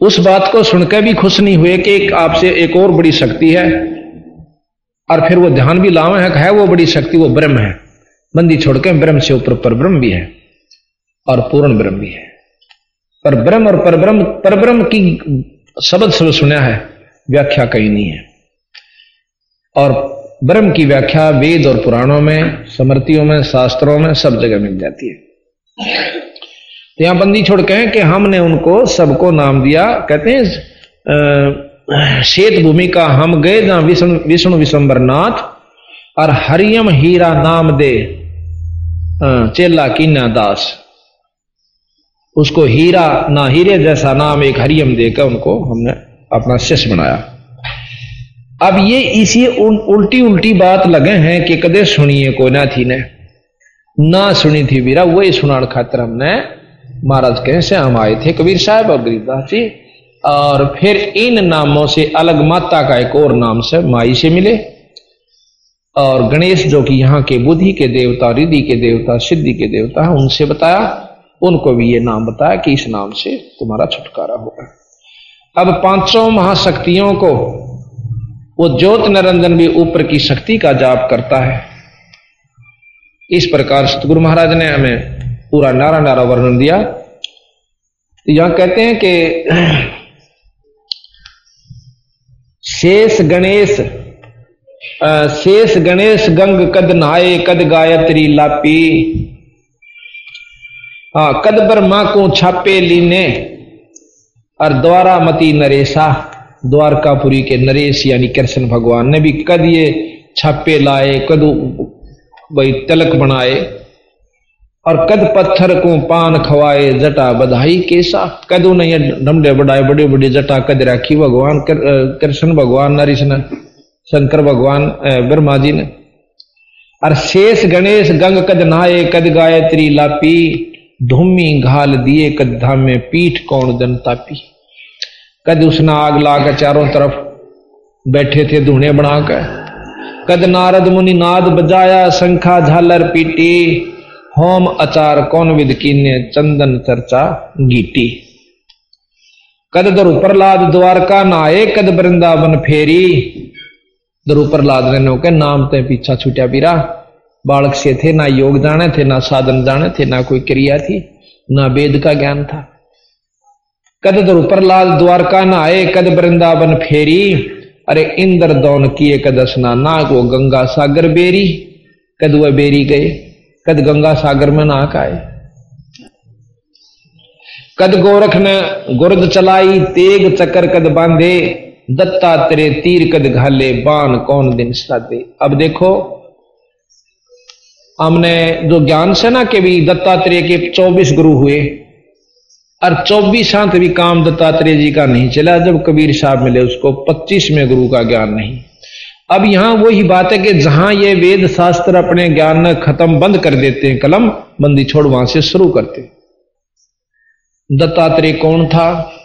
S2: उस बात को सुनकर भी खुश नहीं हुए कि एक आपसे एक और बड़ी शक्ति है और फिर वो ध्यान भी लावे है, है वो बड़ी शक्ति वो ब्रह्म है। बंदी छोड़ के ब्रह्म से ऊपर पर ब्रह्म भी है और पूर्ण ब्रह्म भी है। पर ब्रह्म और परब्रह्म परब्रह्म की शब्द सब सुना है व्याख्या कहीं नहीं है। और ब्रह्म की व्याख्या वेद और पुराणों में समृतियों में, शास्त्रों में सब जगह मिल जाती है। तो यहाँ बंदी छोड़ कहें कि हमने उनको सबको नाम दिया। कहते हैं शेत भूमि का हम गए जहाँ विष्णु विष्णु विश्वम्बरनाथ और हरियम हीरा नाम दे चेला कीना दास। उसको हीरा ना हीरे जैसा नाम एक हरियम देकर उनको हमने अपना शिष्य बनाया। अब ये इसी उल्टी उल्टी बात लगे हैं कि कदे सुनिए कोई ना थी ने। ना सुनी थी वीरा वही सुनाड़ खातर हमने महाराज कहे से हम आए थे कबीर साहब और गरीबदास जी और फिर इन नामों से अलग माता का एक और नाम से माई से मिले, और गणेश जो कि यहाँ के बुद्धि के देवता, रिद्धि के देवता, सिद्धि के देवता है, उनसे बताया, उनको भी ये नाम बताया कि इस नाम से तुम्हारा छुटकारा होगा। अब पाँचों महाशक्तियों को वो ज्योत निरंजन भी ऊपर की शक्ति का जाप करता है। इस प्रकार सतगुरु महाराज ने हमें पूरा नारा नारा वर्णन दिया। यहाँ कहते हैं कि शेष गणेश शेष गणेश गंग कद नहाए, कद गायत्री लापी। हाँ कद ब्रह्मा को छापे लीने, और द्वारा मती नरेशा। द्वारकापुरी के नरेश यानी कृष्ण भगवान ने भी कद ये छापे लाए, कद भाई तलक बनाए और कद पत्थर को पान खवाए, जटा बधाई केसा कदू नहीं डमडे बढ़ाए बड़े बड़े जटा कद राखी। भगवान कृष्ण भगवान नरेश ने शंकर भगवान ब्रह्मा जी ने। और शेष गणेश गंग कद नहाए कद गायत्री लापी। धूमी घाल दिए, कद धाम में पीठ कौन जनता पी। कद उसने आग ला कर चारों तरफ़ बैठे थे धूने बनाकर। कद नारद मुनि नाद बजाया, शंखा झालर पीटी। होम अचार कौन विद कीन्य चंदन चर्चा गीटी। कद दरु प्रहलाद द्वारका नाए कद वृंदावन फेरी। दरु प्रहलाद ने के नाम ते पीछा छूटा पीरा। बालक से थे, ना योग जाने थे, ना साधन जाने थे, ना कोई क्रिया थी, ना वेद का ज्ञान था। कद दरु प्रहलाद द्वारका न आए कद वृंदावन फेरी। अरे इंद्र दौन किए कदसना ना को गंगा सागर बेरी। कद वह बेरी गए, कद गंगा सागर में नाक आए। कद गोरख ने गुर्द चलाई, तेग चक्कर कद बांधे। दत्ता तेरे तीर कद घाले बान कौन दिन साधे। अब देखो, हमने जो ज्ञान से ना के भी दत्तात्रेय के चौबीस गुरु हुए। और चौबीस चौबीसांत भी काम दत्तात्रेय जी का नहीं चला, जब कबीर साहब मिले उसको पच्चीस में गुरु का ज्ञान नहीं। अब यहाँ वही बात है कि जहाँ ये वेद शास्त्र अपने ज्ञान खत्म बंद कर देते हैं, कलम बंदी छोड़ वहाँ से शुरू करते दत्तात्रेय कौन था?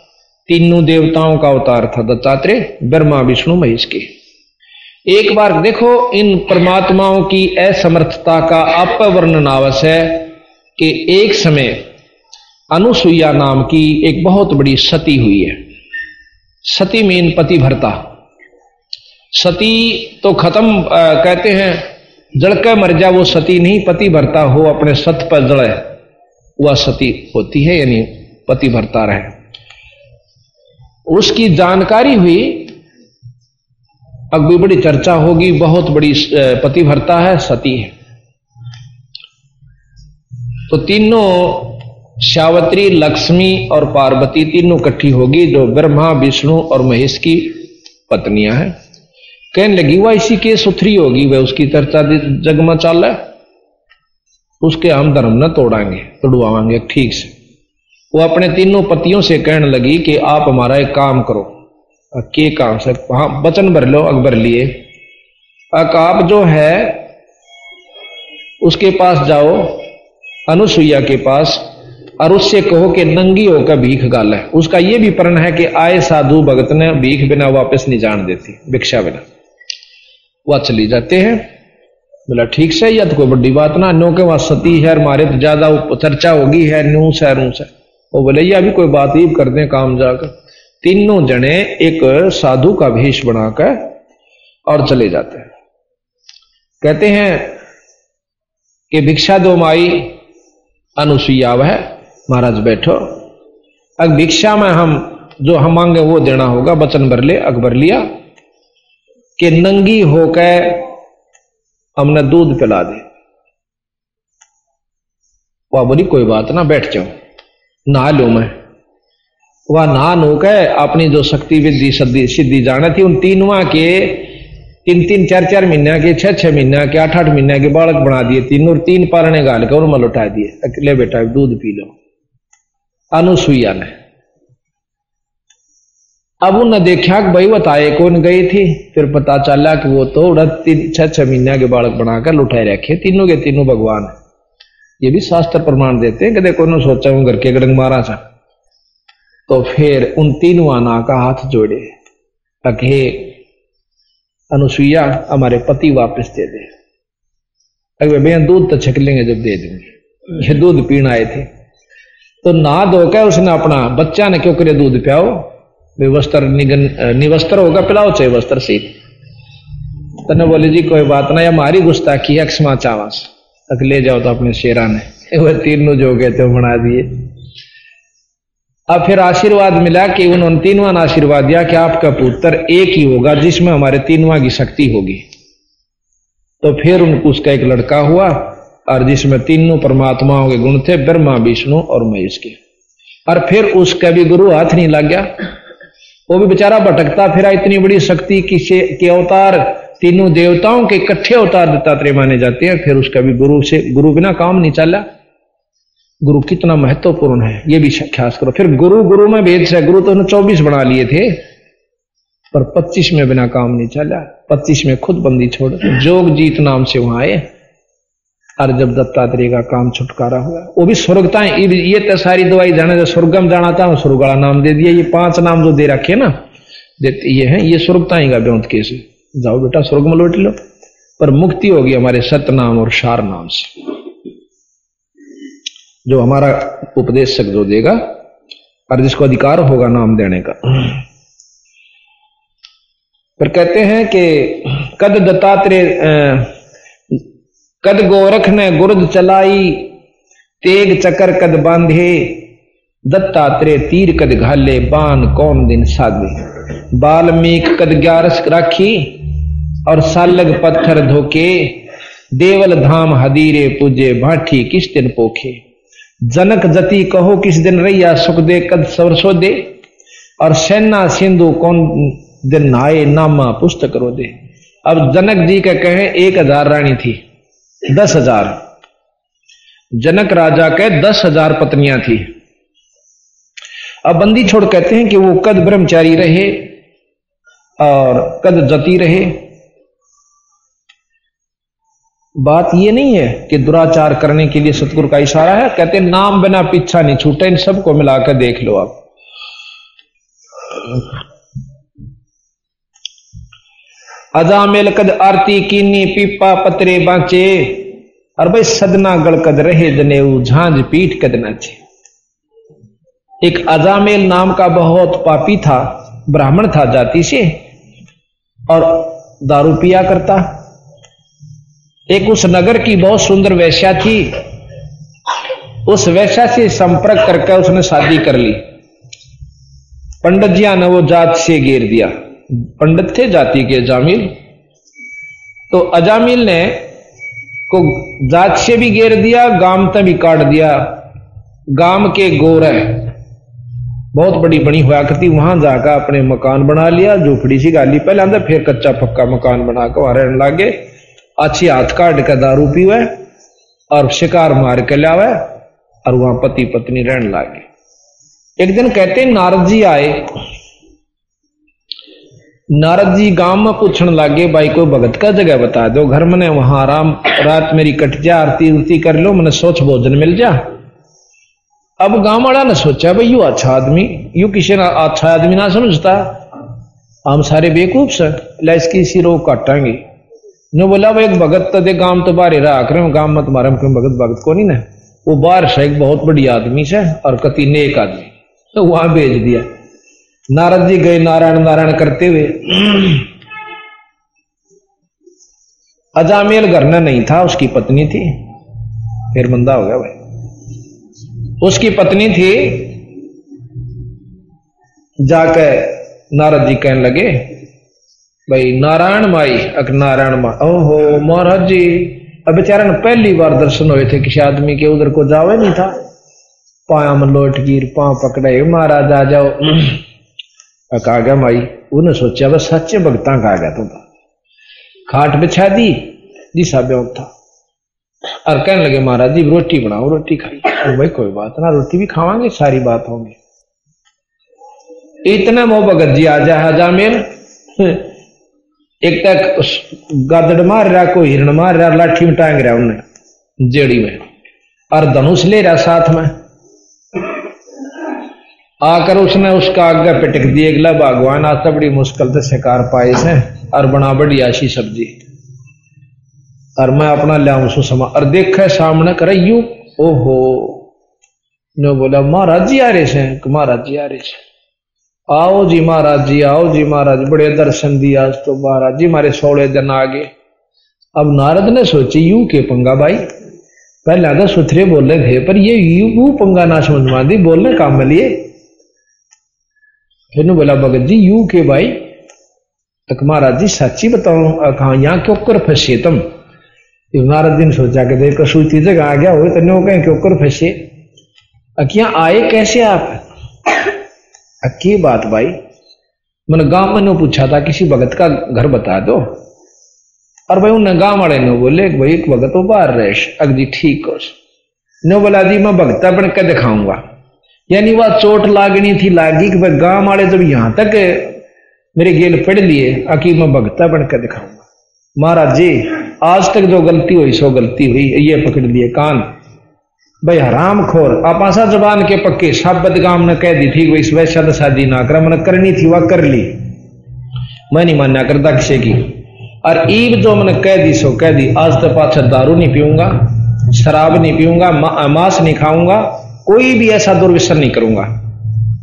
S2: तीनों देवताओं का अवतार था दत्तात्रेय, ब्रह्मा, विष्णु, महेश के। एक बार देखो, इन परमात्माओं की असमर्थता का आप वर्णन आवश्य है कि एक समय अनुसुईया नाम की एक बहुत बड़ी सती हुई है। सती मीन पति भरता। सती तो खत्म कहते हैं जड़के मर जा, वो सती नहीं, पति भरता हो, अपने सत पर जड़े वह सती होती है, यानी पति भरता रहे। उसकी जानकारी हुई, अब भी बड़ी चर्चा होगी, बहुत बड़ी पति भरता है, सती है। तो तीनों शावत्री, लक्ष्मी और पार्वती तीनों इकट्ठी होगी, जो ब्रह्मा, विष्णु और महेश की पत्नियाँ हैं। कहने लगी, वह, इसी के सुथरी होगी, वह उसकी चर्चा जग में चाल है। उसके हम धर्म न तोड़ाएँगे, तोड़वाएँगे, ठीक से। वो अपने तीनों पतियों से कहने लगी कि आप हमारा एक काम करो। के काम से हाँ वचन भर लो, अकबर लिए। आप जो है, उसके पास जाओ, अनुसुईया के पास। और उससे कहो कि नंगी होकर भीख गाल है। उसका यह भी प्रण है कि आए साधु भगत ने भीख बिना वापस नहीं जान देती, भिक्षा बिना। वह, चली जाते हैं। बोला, ठीक से या तो कोई बड़ी बात ना, नो के वहाँ सती है मारे तो ज़्यादा चर्चा होगी है नूस है रूस है वो बोले, या भी कोई बात ही कर दे काम जाकर। तीनों जने एक साधु का भेष बनाकर और चले जाते हैं। कहते हैं कि भिक्षा दो माई अनुसुईया वह महाराज बैठो। अब भिक्षा में हम जो हम मांगे वो देना होगा, वचन भर ले अकबर लिया, कि नंगी होकर हमने दूध पिला दे। वह बोली कोई बात ना, बैठ जाओ, नहा लो मैं। वह नहा होकर अपनी जो शक्ति विद्धि सिद्धि जाना थी, उन तीनवा के, तीन तीन, चार चार महीना के, छह छह महीना के, आठ आठ महीना के बालक बना दिए, तीन और तीन पारने गाल कर मल उठा दिए, अकेले बेटा दूध पी लो। अनुसुईया ने अब उन्हें देखा कि भाई बताए कौन गई थी, फिर पता चला कि वो तो छह छह महीने के बालक बनाकर लुटाए रखे, तीनों के तीनों भगवान है। ये भी शास्त्र प्रमाण देते हैं कि देखो उन्होंने सोचा हूँ घर के गड़ंग मारा था तो फिर उन तीनों आना का हाथ जोड़े अघे अनुसुईया हमारे पति वापस दे दे। अगर भैया दूध तो छक लेंगे जब दे देंगे। ये दूध पीण आए थे। तो ना धोकर उसने अपना बच्चा ने क्यों करे दूध पियाओ? वस्त्र निगन निवस्त्र होगा, पिलाओ चाहे वस्त्र सी। तने बोले, जी, कोई बात ना हमारी गुस्ताखी है क्षमा चावास। तक ले जाओ तो अपने शेरा ने। वह तीनों जो गए थे बना दिए। अब फिर आशीर्वाद मिला कि उन्होंने तीनवा आशीर्वाद दिया कि आपका पुत्र एक ही होगा, जिसमें हमारे तीनवा की शक्ति होगी। तो फिर उनको उसका एक लड़का हुआ और जिसमें तीनों परमात्माओं के गुण थे, ब्रह्मा, विष्णु और महेश के। और फिर उसका भी गुरु हाथ नहीं लग गया। वो भी बेचारा भटकता फिर, इतनी बड़ी शक्ति की के अवतार तीनों देवताओं के इकट्ठे अवतार दत्तात्रेय माने जाते हैं। फिर उसका भी गुरु से गुरु बिना काम नहीं चला। गुरु कितना महत्वपूर्ण है, ये भी ख्यास करो। फिर गुरु गुरु में भेद से गुरु तो उन्होंने चौबीस बना लिए थे, पर पच्चीस में बिना काम नहीं चला। पच्चीस में खुद बंदी छोड़ जोग जीत नाम से वहाँ आए। और जब दत्तात्रेय का काम छुटकारा हुआ, वो भी स्वर्गता ये तो सारी दवाई जाने जो स्वर्गम जाना था स्वर्ग वाला नाम दे दिया। ये पाँच नाम जो दे रखे ना, देते ये है, ये स्वर्गता ही का ब्योंत केस जाओ बेटा, स्वर्ग में लौट लो। पर मुक्ति होगी हमारे सत नाम और शार नाम से। जो हमारा उपदेशक जो देगा, और जिसको अधिकार होगा नाम देने का। फिर कहते हैं कि कद दत्तात्रेय कद गोरख ने गुरुद चलाई, तेग चकर कद बांधे। दत्तात्रेय तीर कद घाले बान कौन दिन साधे। बाल्मीक कद ग्यारस राखी, और सालग पत्थर धोके देवल धाम हदीरे पूजे, भाठी किस दिन पोखे। जनक जति कहो, किस दिन रैया सुख दे कद सरसो दे और सेना सिंधु कौन दिन नहाए, नामा पुस्तक रो दे अब जनक जी का कहे, एक हज़ार रानी थी। दस हज़ार। जनक राजा के दस हज़ार पत्नियाँ थी। अब बंदी छोड़ कहते हैं कि वो कद ब्रह्मचारी रहे और कद जती रहे। बात ये नहीं है कि दुराचार करने के लिए सतगुरु का इशारा है, कहते नाम बिना पीछा नहीं छूटे, इन सबको मिलाकर देख लो आप। अजामेल कद आरती कीनी पीपा पतरे बांचे। और भाई सदना गड़कद रहे जनेऊ, झांझ पीठ कद नाचे एक अजामेल नाम का बहुत पापी था, ब्राह्मण था जाति से, और दारू पिया करता। एक उस नगर की बहुत सुंदर वैश्या थी। उस वैश्या से संपर्क करके उसने शादी कर ली। पंडित जी ने वो जात से घेर दिया। पंडित थे जाति के अजामिल। तो अजामिल ने को जात से भी घेर दिया, गाम तक भी काट दिया। गाम के गोर बहुत बड़ी बनी हुआ करती वहाँ जाकर अपने मकान बना लिया। झोपड़ी सी गाली, पहले अंदर फिर कच्चा पक्का मकान बना बनाकर वहाँ रहने लगे। अच्छी हाथ काट के दारू पीवे और शिकार मार के लावे और वहाँ पति पत्नी रहने लगे। एक दिन कहते नारद जी आए। नारद जी गाँव में पूछने लगे, भाई, कोई भगत का जगह बता दो। घर में वहाँ आराम, रात मेरी कट जा, आरती उरती कर लो, मैंने सोच भोजन मिल जा। अब गाँव वाला ने सोचा, भाई, यू अच्छा आदमी, यू किसी ना अच्छा आदमी ना समझता? हम सारे बेकूफ से इसकी इसी रोग काटांगे। नो बोला वो एक भगत तो दे, गाँव तो बाहर रहा कर गाँव में तुम्हारे में भगत भगत को नहीं ना? वो बाहर से एक बहुत बड़ी आदमी से, और कति नेक आदमी तो वहाँ भेज दिया। नारद जी गए नारायण नारायण करते हुए। अजामेल घर में नहीं था, उसकी पत्नी थी। फिर मंदा हो गया भाई। उसकी पत्नी थी। जाकर नारद जी कहने लगे, भाई नारायण माई, अक नारायण मा ओहो, महाराज जी, अब बेचारा ने पहली बार दर्शन हुए थे किसी आदमी के उधर को जावे नहीं था। पाया में पा पकड़े, महाराज आ जाओ। गया माई उन्हें सोचा बस सच्चे भगता कहा गया तू खाट बिछा दी जी ब्योग था और कहने लगे महाराज जी रोटी बनाओ रोटी खाई भाई कोई बात ना रोटी भी खावांगे सारी बात होंगी इतना मोह भगत जी आ जा हजामेल एक तक गादड़ मार रहा कोई हिरण मार रहा लाठी में टांग रहा उन्हें जेड़ी में और धनुष ले रहा साथ में आकर उसने उसका आगे पिटक दिए अगला भगवान, आज तो बड़ी मुश्किल से शिकार पाए से, और बना बड़ी आशी सब्ज़ी। और मैं अपना लिया समा, और देखे सामने कर, यू, ओहो। ने बोला, महाराज जी आ रहे से महाराज जी आ रहे से। आओ जी महाराज जी, आओ जी महाराज, बड़े दर्शन दिया आज तो महाराज जी, मारे सोलह दिन आ गए। अब नारद ने सोची, यू के पंगा भाई? पहले तो सुथरे बोले थे पर ये यू पंगा ना समझ मा दी बोलने काम लिए। फिर बोला, भगत जी, यू के भाई, तक महाराज जी, सच्ची बताओ कहा, यहाँ क्यों कर फंसे तुम? महाराज जी ने सोचा कि देखो सूची जगह आ गया हो तो कहें क्यों कर फंसे? अकिया आए कैसे आप? की बात भाई? मैंने गाँव में पूछा था, किसी भगत का घर बता दो। और भाई उन्हें गाँव वाले ने बोले भाई, एक भगत वो बाहर रहे अगदी ठीक हो। ने बोला, जी, मैं भगता बन के दिखाऊँगा। यानी वह चोट लागनी थी, लागी कि भाई गाँव वाले जब यहाँ तक मेरे गेल पढ़ लिए, अकी मैं भगता बनकर दिखाऊँगा। महाराज जी, आज तक जो गलती हुई, सो गलती हुई, ये पकड़ लिए कान। भाई हराम खोर, आप आशा जबान के पक्के शब्द गाम ने कह दी थी वैसा तो शादी ना कर मैंने करनी थी, वह कर ली। मैं नहीं मान्या करता किसी की। और ईब जो मैंने कह दी, सो कह दी, आज तो पाछा दारू नहीं पीऊँगा, शराब नहीं पीऊँगा मांस नहीं खाऊँगा कोई भी ऐसा दुर्व्यसन नहीं करूँगा।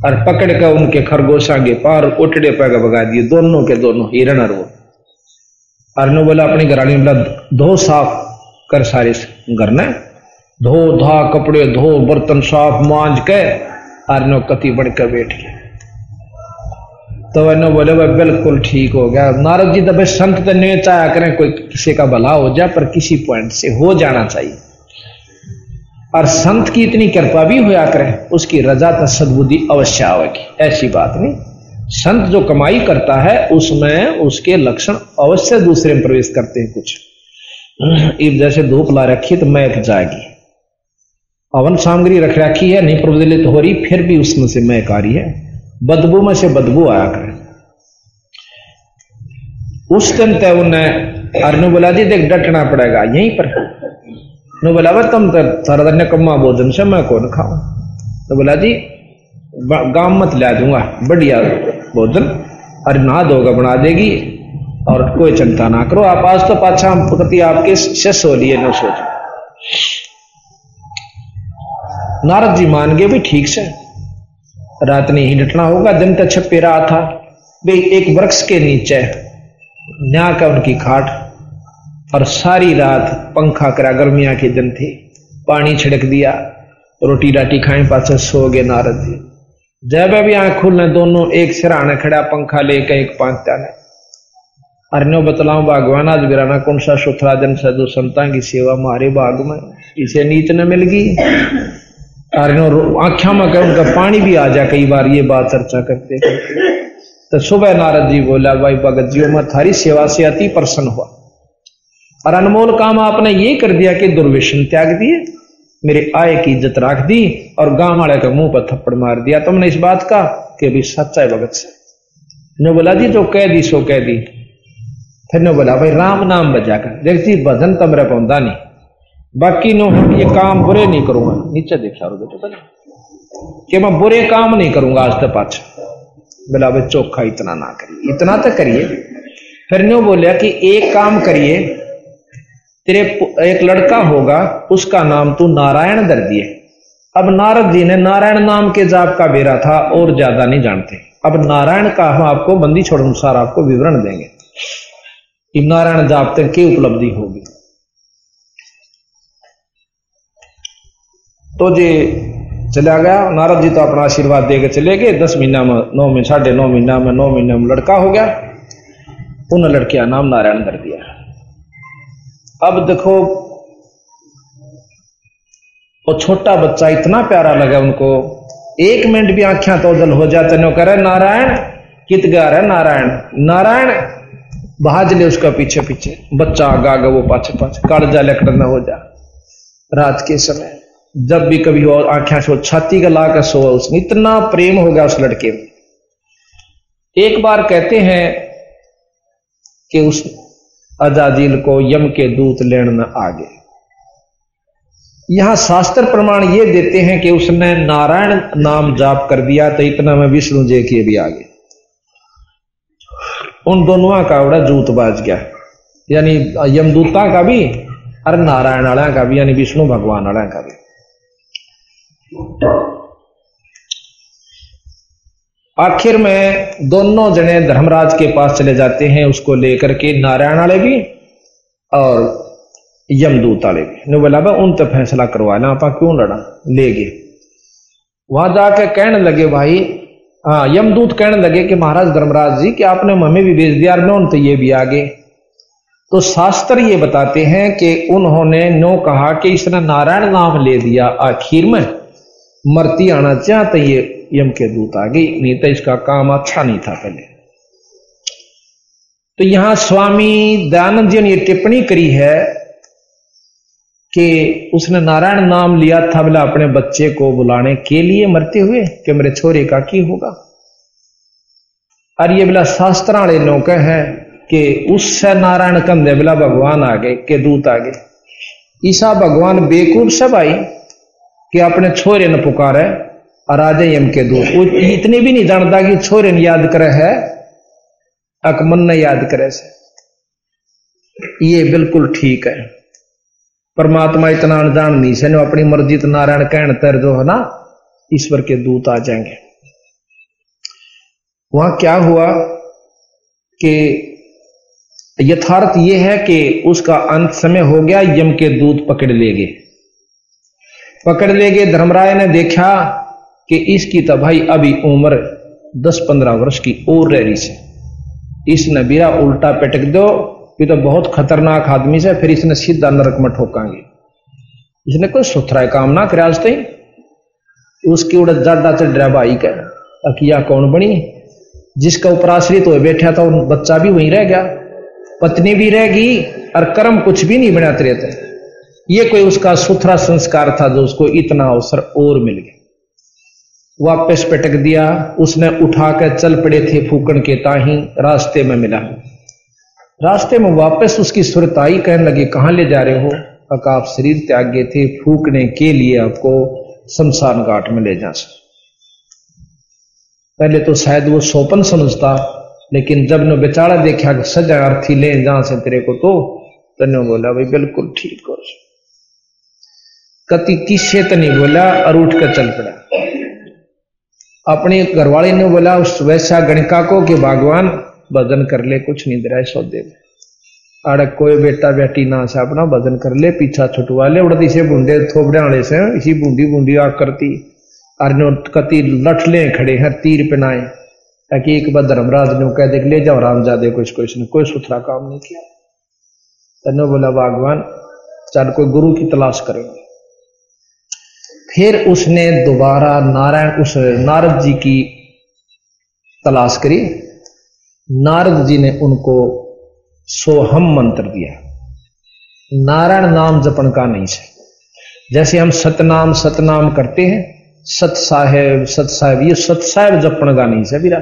S2: और पकड़ कर उनके खरगोशा के पार उठड़े पैगा भगा दिए, दोनों के दोनों हिरण और वो। और बोला, अपनी घरानी बोला, धो साफ़ कर सारे घर ने धो, धा कपड़े, धो बर्तन साफ़ मांझ के और नो कति बढ़कर बैठ गया। तो वह बोले, वह बिल्कुल ठीक हो गया। नारद जी तो संत तो नहीं चाहे करें, कोई किसी का भला हो जाए, पर किसी पॉइंट से हो जाना चाहिए। और संत की इतनी कृपा भी होया करे, उसकी रजा तो सदबुद्धि अवश्य आवेगी। ऐसी बात नहीं। संत जो कमाई करता है, उसमें उसके लक्षण अवश्य दूसरे में प्रवेश करते हैं कुछ। जैसे धूप ला रखी तो मैं जाएगी। हवन सामग्री रख रखी है, नहीं प्रज्वलित हो रही, फिर भी उसमें से महक आ रही है। बदबू में से बदबू आया करे। उस दिन तय उन्हें अरनु बोला जी देख डटना पड़ेगा, यहीं पर। नु बोला वह तुम तारा धन्य कम्मा भोजन से मैं कौन खाऊं तो बोला जी गाँव मत ला दूँगा बढ़िया भोजन अरे ना दोगा बना देगी और कोई चिंता ना करो आप आज तो पाछा पति आपके शिष्य हो लिए न सोचो नारद जी मान गए भी ठीक से रात ने ही डटना होगा दिन तक छपे रहा था भाई एक वृक्ष के नीचे न्या का उनकी खाट और सारी रात पंखा करा गर्मिया के दिन थे। पानी छिड़क दिया, रोटी राटी खाए पास सो गए नारद जी। जब भी आँख खुलने दोनों एक सिराने खड़ा पंखा लेकर एक पांचता ने। अरण्यो बतलाऊ, भगवान, आज गिराना कौन सा सुथरा जन सदु संता की सेवा मारे बाग में? इसे नीच न मिल गई? आख्या में कह उनका पानी भी आ जा कई बार, ये बात चर्चा करते तो सुबह नारद जी बोला, भाई भगत जी मैं थारी सेवा से अति प्रसन्न हुआ। और अनमोल काम आपने ये कर दिया कि दुर्वेशन त्याग दिए, मेरे आय की इज़्ज़त रख दी और गाँव वाले के मुँह पर थप्पड़ मार दिया। तुमने इस बात का कि अभी सच्चा है भगत से। ने बोला जी जो कह दी, सो कह दी। फिर ने बोला भाई राम नाम बजा कर, देख जी भजन तो मेरा पौधा नहीं। बाकी नो, ये काम बुरे नहीं करूँगा। नीचे देखा रो बेटे कि मैं बुरे काम नहीं करूँगा आज तक पाछा। बोला, भाई चोखा इतना ना करिए। इतना तो करिए। फिर न्यू बोलिया कि एक काम करिए तेरे एक लड़का होगा, उसका नाम तू नारायण दर दिए अब नारद जी ने नारायण नाम के जाप का बेरा था, और ज़्यादा नहीं जानते। अब नारायण का हम आपको बंदी छोड़ अनुसार आपको विवरण देंगे कि नारायण जाप तक की उपलब्धि होगी। तो जी, चला गया। नारद जी तो अपना आशीर्वाद देकर चले गए। दस महीना में, नौ में साढ़े नौ महीना में, नौ महीने में लड़का हो गया। उन लड़के का नाम नारायण कर दिया अब देखो, वो छोटा बच्चा इतना प्यारा लगा उनको। एक मिनट भी आँखें तो जल हो जाते नो करे नारायण, कित गा रहे नारायण नारायण। भाज ले उसका पीछे पीछे। बच्चा आगा आगा, वो पाछे पाछे। कालजा न हो जा। रात के समय, जब भी कभी और आख्या सो छाती का ला कर सोआ उसने इतना प्रेम हो गया उस लड़के में। एक बार कहते हैं कि उस अजाजिल को यम के दूत लेन न आगे। यहाँ शास्त्र प्रमाण ये देते हैं कि उसने नारायण नाम जाप कर दिया तो इतना में विष्णु जय के भी आगे। उन दोनों का बड़ा जूत बाज गया। यानी यमदूता का भी और नारायण वाला का भी, यानी विष्णु भगवान वाला का भी। आखिर में दोनों जने धर्मराज के पास चले जाते हैं, उसको लेकर के नारायण वाले भी और यमदूत वाले भी। ने बोला भाई उन तो फैसला करवाना, आप क्यों लड़ा? ले गए। वहाँ जाकर कहने लगे, भाई हाँ यमदूत कहने लगे कि महाराज धर्मराज जी, कि आपने हमें भी भेज दिया उन तो ये भी आगे। तो शास्त्र ये बताते हैं कि उन्होंने नो कहा कि इसने नारायण नाम ले दिया, आखिर में मरती आना चाहते ये यम के दूत आ गई। नहीं तो इसका काम अच्छा नहीं था पहले। तो यहाँ स्वामी दयानंद जी ने यह टिप्पणी करी है कि उसने नारायण नाम लिया था बोला, अपने बच्चे को बुलाने के लिए मरते हुए कि मेरे छोरे का की होगा। और ये बोला शास्त्र वाले नौके हैं कि उससे नारायण कंधे बोला, भगवान आ गए, के दूत आ गए। ईसा भगवान बेकूफ सब आई कि अपने छोरे ने पुकारे। और राजा यम के दूत वो इतने भी नहीं जानता कि छोरे ने याद करे है, अकमन ने याद करे से। ये बिल्कुल ठीक है। परमात्मा इतना अनजान नहीं से अपनी मर्ज़ी तो नारायण कहन तर जो है ना, ईश्वर के दूत आ जाएँगे। वहाँ क्या हुआ कि यथार्थ यह है कि उसका अंत समय हो गया, यम के दूत पकड़ ले गए। पकड़ ले गए, धर्मराय ने देखा कि इसकी तो भाई अभी उम्र दस पंद्रह वर्ष की और रह रही से इसने बिरा उल्टा पटक दो, ये तो बहुत खतरनाक आदमी से फिर इसने सीधा नरक में ठोकांगे। इसने कोई सुथरा काम ना कर आज तक। उसकी उड़ ज़्यादा चढ़ रहा भाई का अकिया कौन बनी? जिसका उपराश्रित हो बैठा था बच्चा भी वहीं रह गया। पत्नी भी रह गई, और कर्म कुछ भी नहीं बनाते रहते। ये कोई उसका सुथरा संस्कार था जो उसको इतना अवसर और मिल गया। वापस पटक दिया। उसने उठा कर चल पड़े थे फूकन के ताही, रास्ते में मिला। रास्ते में वापस उसकी सुरत आई, कहने लगी, कहाँ ले जा रहे हो? अका आप शरीर त्यागे थे फूकने के लिए आपको शमशान घाट में ले जा सकते पहले तो शायद वो सोपन समझता, लेकिन जब ने बेचारा देखा कि सजा अर्थी ले जहाँ से तेरे को तो तने बोला, भाई, बिल्कुल ठीक हो कति किसे तो नहीं बोला और उठ कर चल पड़ा। अपनी घरवाली ने बोला, उस वैसा गणिका को कि भगवान, भजन कर ले, कुछ नहीं दे सौदे अड़क कोई बेटा बेटी ना से अपना भजन कर ले, पीछा छुटवा ले उड़ती से बूंदे थोपड़े से, इसी बूंदी बूंदी आग करती। और कति लठ ले खड़े हैं, तीर पिनाए। ताकि एक बार धर्मराज ने कह देख, ले जाओ, राम जादे, कुछ कुछ इसने कोई सुथरा काम नहीं किया। तने बोला, भगवान, चल, कोई गुरु की तलाश करेंगे। फिर उसने दोबारा नारायण, उस नारद जी की तलाश करी। नारद जी ने उनको सोहम मंत्र दिया। नारायण नाम जपन का नहीं है। जैसे हम सतनाम सतनाम करते हैं सत साहेब सत साहेब ये सत साहेब जपन का नहीं है विरा।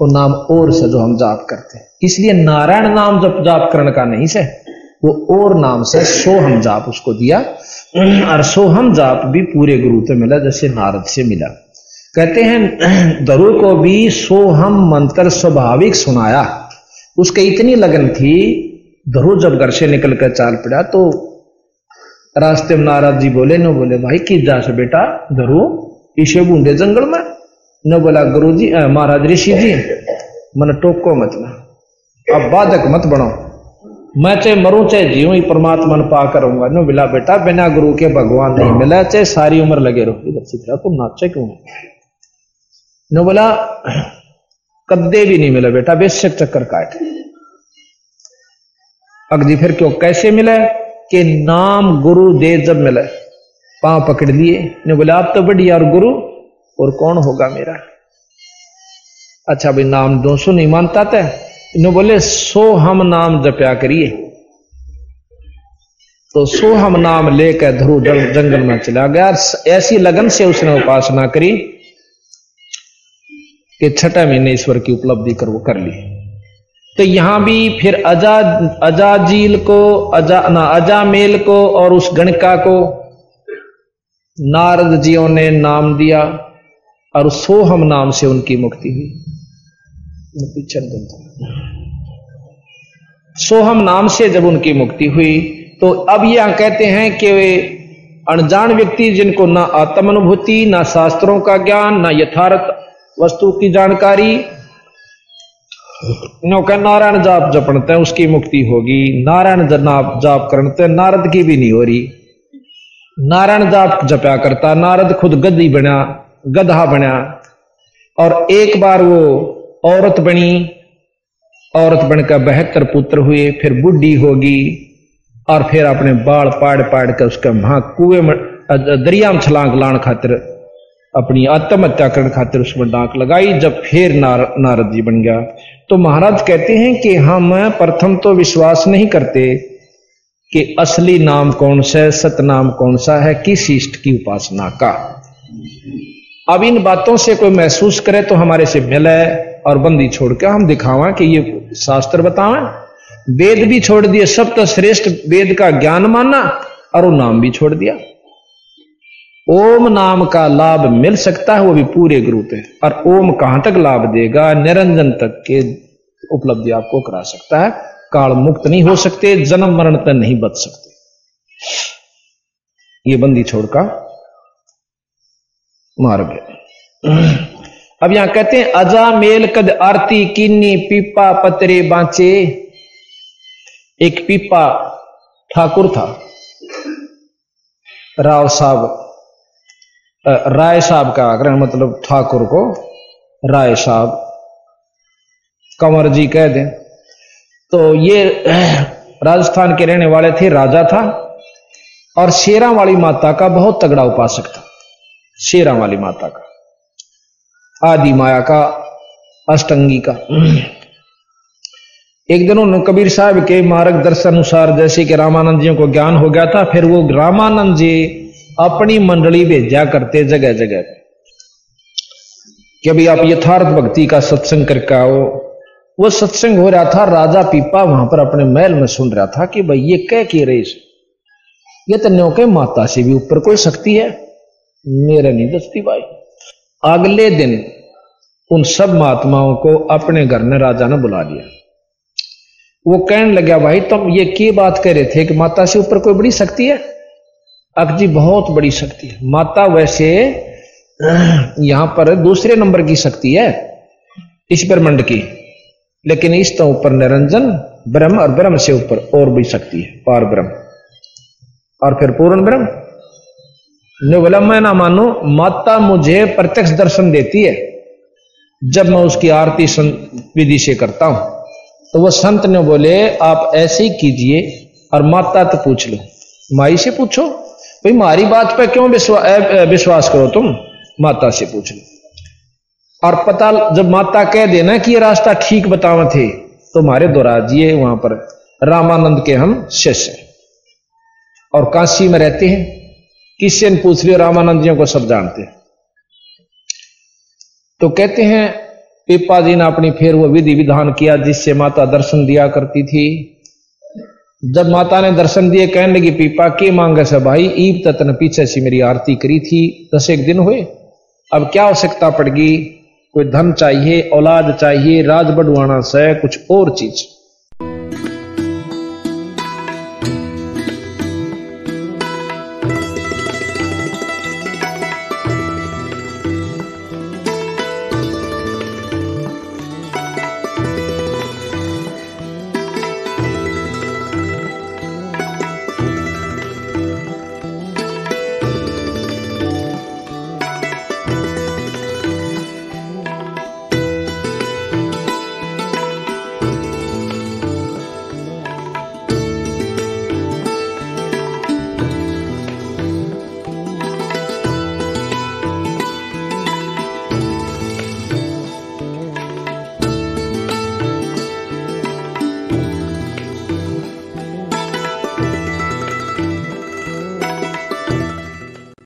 S2: वो नाम और से जो हम जाप करते हैं। इसलिए नारायण नाम जप जाप करने का नहीं है। वो और नाम से सोहम जाप उसको दिया। और सोहम जाप भी पूरे गुरु से मिला, जैसे नारद से मिला। कहते हैं दरु को भी सोहम मंत्र स्वाभाविक सुनाया। उसके इतनी लगन थी धरु जब घर से निकल कर चाल पड़ा तो रास्ते में नाराज़ जी बोले, न बोले भाई किस जा से बेटा धरु ईशे बूंदे जंगल में? न बोला गुरु जी महाराज ऋषि जी, मन टोको मत ना। अब बाधक मत बनो। मैं चाहे मरू चाहे जीव ही परमात्मा पा करूँगा नो मिला बेटा, बिना गुरु के भगवान नहीं मिला। चाहे सारी उम्र लगे रहो। तुम नाचे क्यों नो बोला, कद्दे भी नहीं मिला बेटा, बेशक चक्कर काट। अगली फिर क्यों? कैसे मिला? कि नाम गुरु दे जब मिला। पाँव पकड़ लिए। ने बोला, आप तो बढ़िया और गुरु, और कौन होगा मेरा? अच्छा भाई, नाम दो सौ नहीं मानता था इन्हों बोले, सो हम नाम जपया करिए। तो सो हम नाम लेकर ध्रुव जंगल में चला गया ऐसी लगन से उसने उपासना करी कि छठे महीने ईश्वर की उपलब्धि कर, वो कर ली। तो यहाँ भी फिर अजा अजाजील को, अजा, ना अजामेल को और उस गणिका को नारद जियों ने नाम दिया और सोहम नाम से उनकी मुक्ति हुई। पीछे सोहम नाम से जब उनकी मुक्ति हुई तो अब यह कहते हैं कि वे अनजान व्यक्ति जिनको ना आत्म अनुभूति ना शास्त्रों का ज्ञान, ना यथार्थ वस्तु की जानकारी नौका नारायण जाप जपणते उसकी मुक्ति होगी। नारायण जनाप जाप करते नारद की भी नहीं हो रही। नारायण जाप जपया करता, नारद खुद गद्दी बना गधा बना, और एक बार वो औरत बनी औरत बनकर बहत्तर पुत्र हुए फिर बुढ़ी होगी और फिर अपने बाल पाड़ पाड़ कर उसका वहाँ कुएँ में दरिया में छलांग लाण खातिर अपनी आत्महत्या करने खातिर उसमें डांक लगाई जब फिर नार, नारद जी बन गया। तो महाराज कहते हैं कि हम प्रथम तो विश्वास नहीं करते कि असली नाम कौन सा है सतनाम कौन सा है किस इष्ट की उपासना का। अब इन बातों से कोई महसूस करे तो हमारे से मिले और बंदी छोड़ के हम दिखावा कि ये शास्त्र बतावा। वेद भी छोड़ दिए सब तो श्रेष्ठ वेद का ज्ञान माना और वो नाम भी छोड़ दिया। ओम नाम का लाभ मिल सकता है, वो भी पूरे गुरु पे। और ओम कहाँ तक लाभ देगा? निरंजन तक के उपलब्धि आपको करा सकता है। काल मुक्त नहीं हो सकते, जन्म मरण तक नहीं बच सकते। ये बंदी छोड़ का मार्ग अब यहाँ कहते हैं, अजा मेल कद आरती किन्नी पीपा पतरे बांचे। एक पीपा ठाकुर था, राव साहब राय साहब का आग्रह मतलब ठाकुर को, राय साहब, कंवर जी कह दें। तो ये राजस्थान के रहने वाले थे, राजा था, और शेरा वाली माता का बहुत तगड़ा उपासक था शेरा वाली माता का। आदि माया का, अष्टंगी का। एक दिन उन्होंने कबीर साहब के मार्गदर्शन अनुसार जैसे कि रामानंद जी को ज्ञान हो गया था, फिर वो रामानंद जी अपनी मंडली भेजा करते जगह जगह कि अभी आप यथार्थ भक्ति का सत्संग करके आओ। वो सत्संग हो रहा था, राजा पीपा वहाँ पर अपने महल में सुन रहा था कि भाई ये कह के रहे ये तो के माता से भी ऊपर कोई शक्ति है? मेरे नहीं दस्ती भाई। अगले दिन उन सब महात्माओं को अपने घर ने राजा ने बुला लिया। वो कहने लगा भाई तुम ये की बात कह रहे थे कि माता से ऊपर कोई बड़ी शक्ति है? अक जी, बहुत बड़ी शक्ति है। माता वैसे यहाँ पर दूसरे नंबर की शक्ति है, इस ब्रह्मंड की। लेकिन इस तो ऊपर निरंजन, ब्रह्म और ब्रह्म से ऊपर और भी शक्ति है, पार ब्रह्म। और फिर पूर्ण ब्रह्म। ने बोला, मैं ना मानो, माता मुझे प्रत्यक्ष दर्शन देती है। जब मैं उसकी आरती विधि से करता हूँ। तो वह संत ने बोले, आप ऐसे ही कीजिए और माता तो पूछ लो। माई से पूछो? भाई, मारी बात पर क्यों विश्वास करो तुम? माता से पूछ लो। और पता जब माता कह देना कि ये रास्ता ठीक बतावा थे तो हमारे दोराजिए वहाँ पर। रामानंद के हम शिष्य और काशी में रहते हैं। किसी ने पूछ लिया रामानंद जी को सब जानते हैं। तो कहते हैं, पिपा जी ने अपनी फिर वो विधि विधान किया, जिससे माता दर्शन दिया करती थी। जब माता ने दर्शन दिए, कहने लगी, पीपा, के मांगे से भाई, ईब तत्न पीछे से मेरी आरती करी थी, दस एक दिन हुए। अब क्या आवश्यकता पड़गी कोई धन चाहिए, औलाद चाहिए राज बढ़वाना से कुछ और चीज़।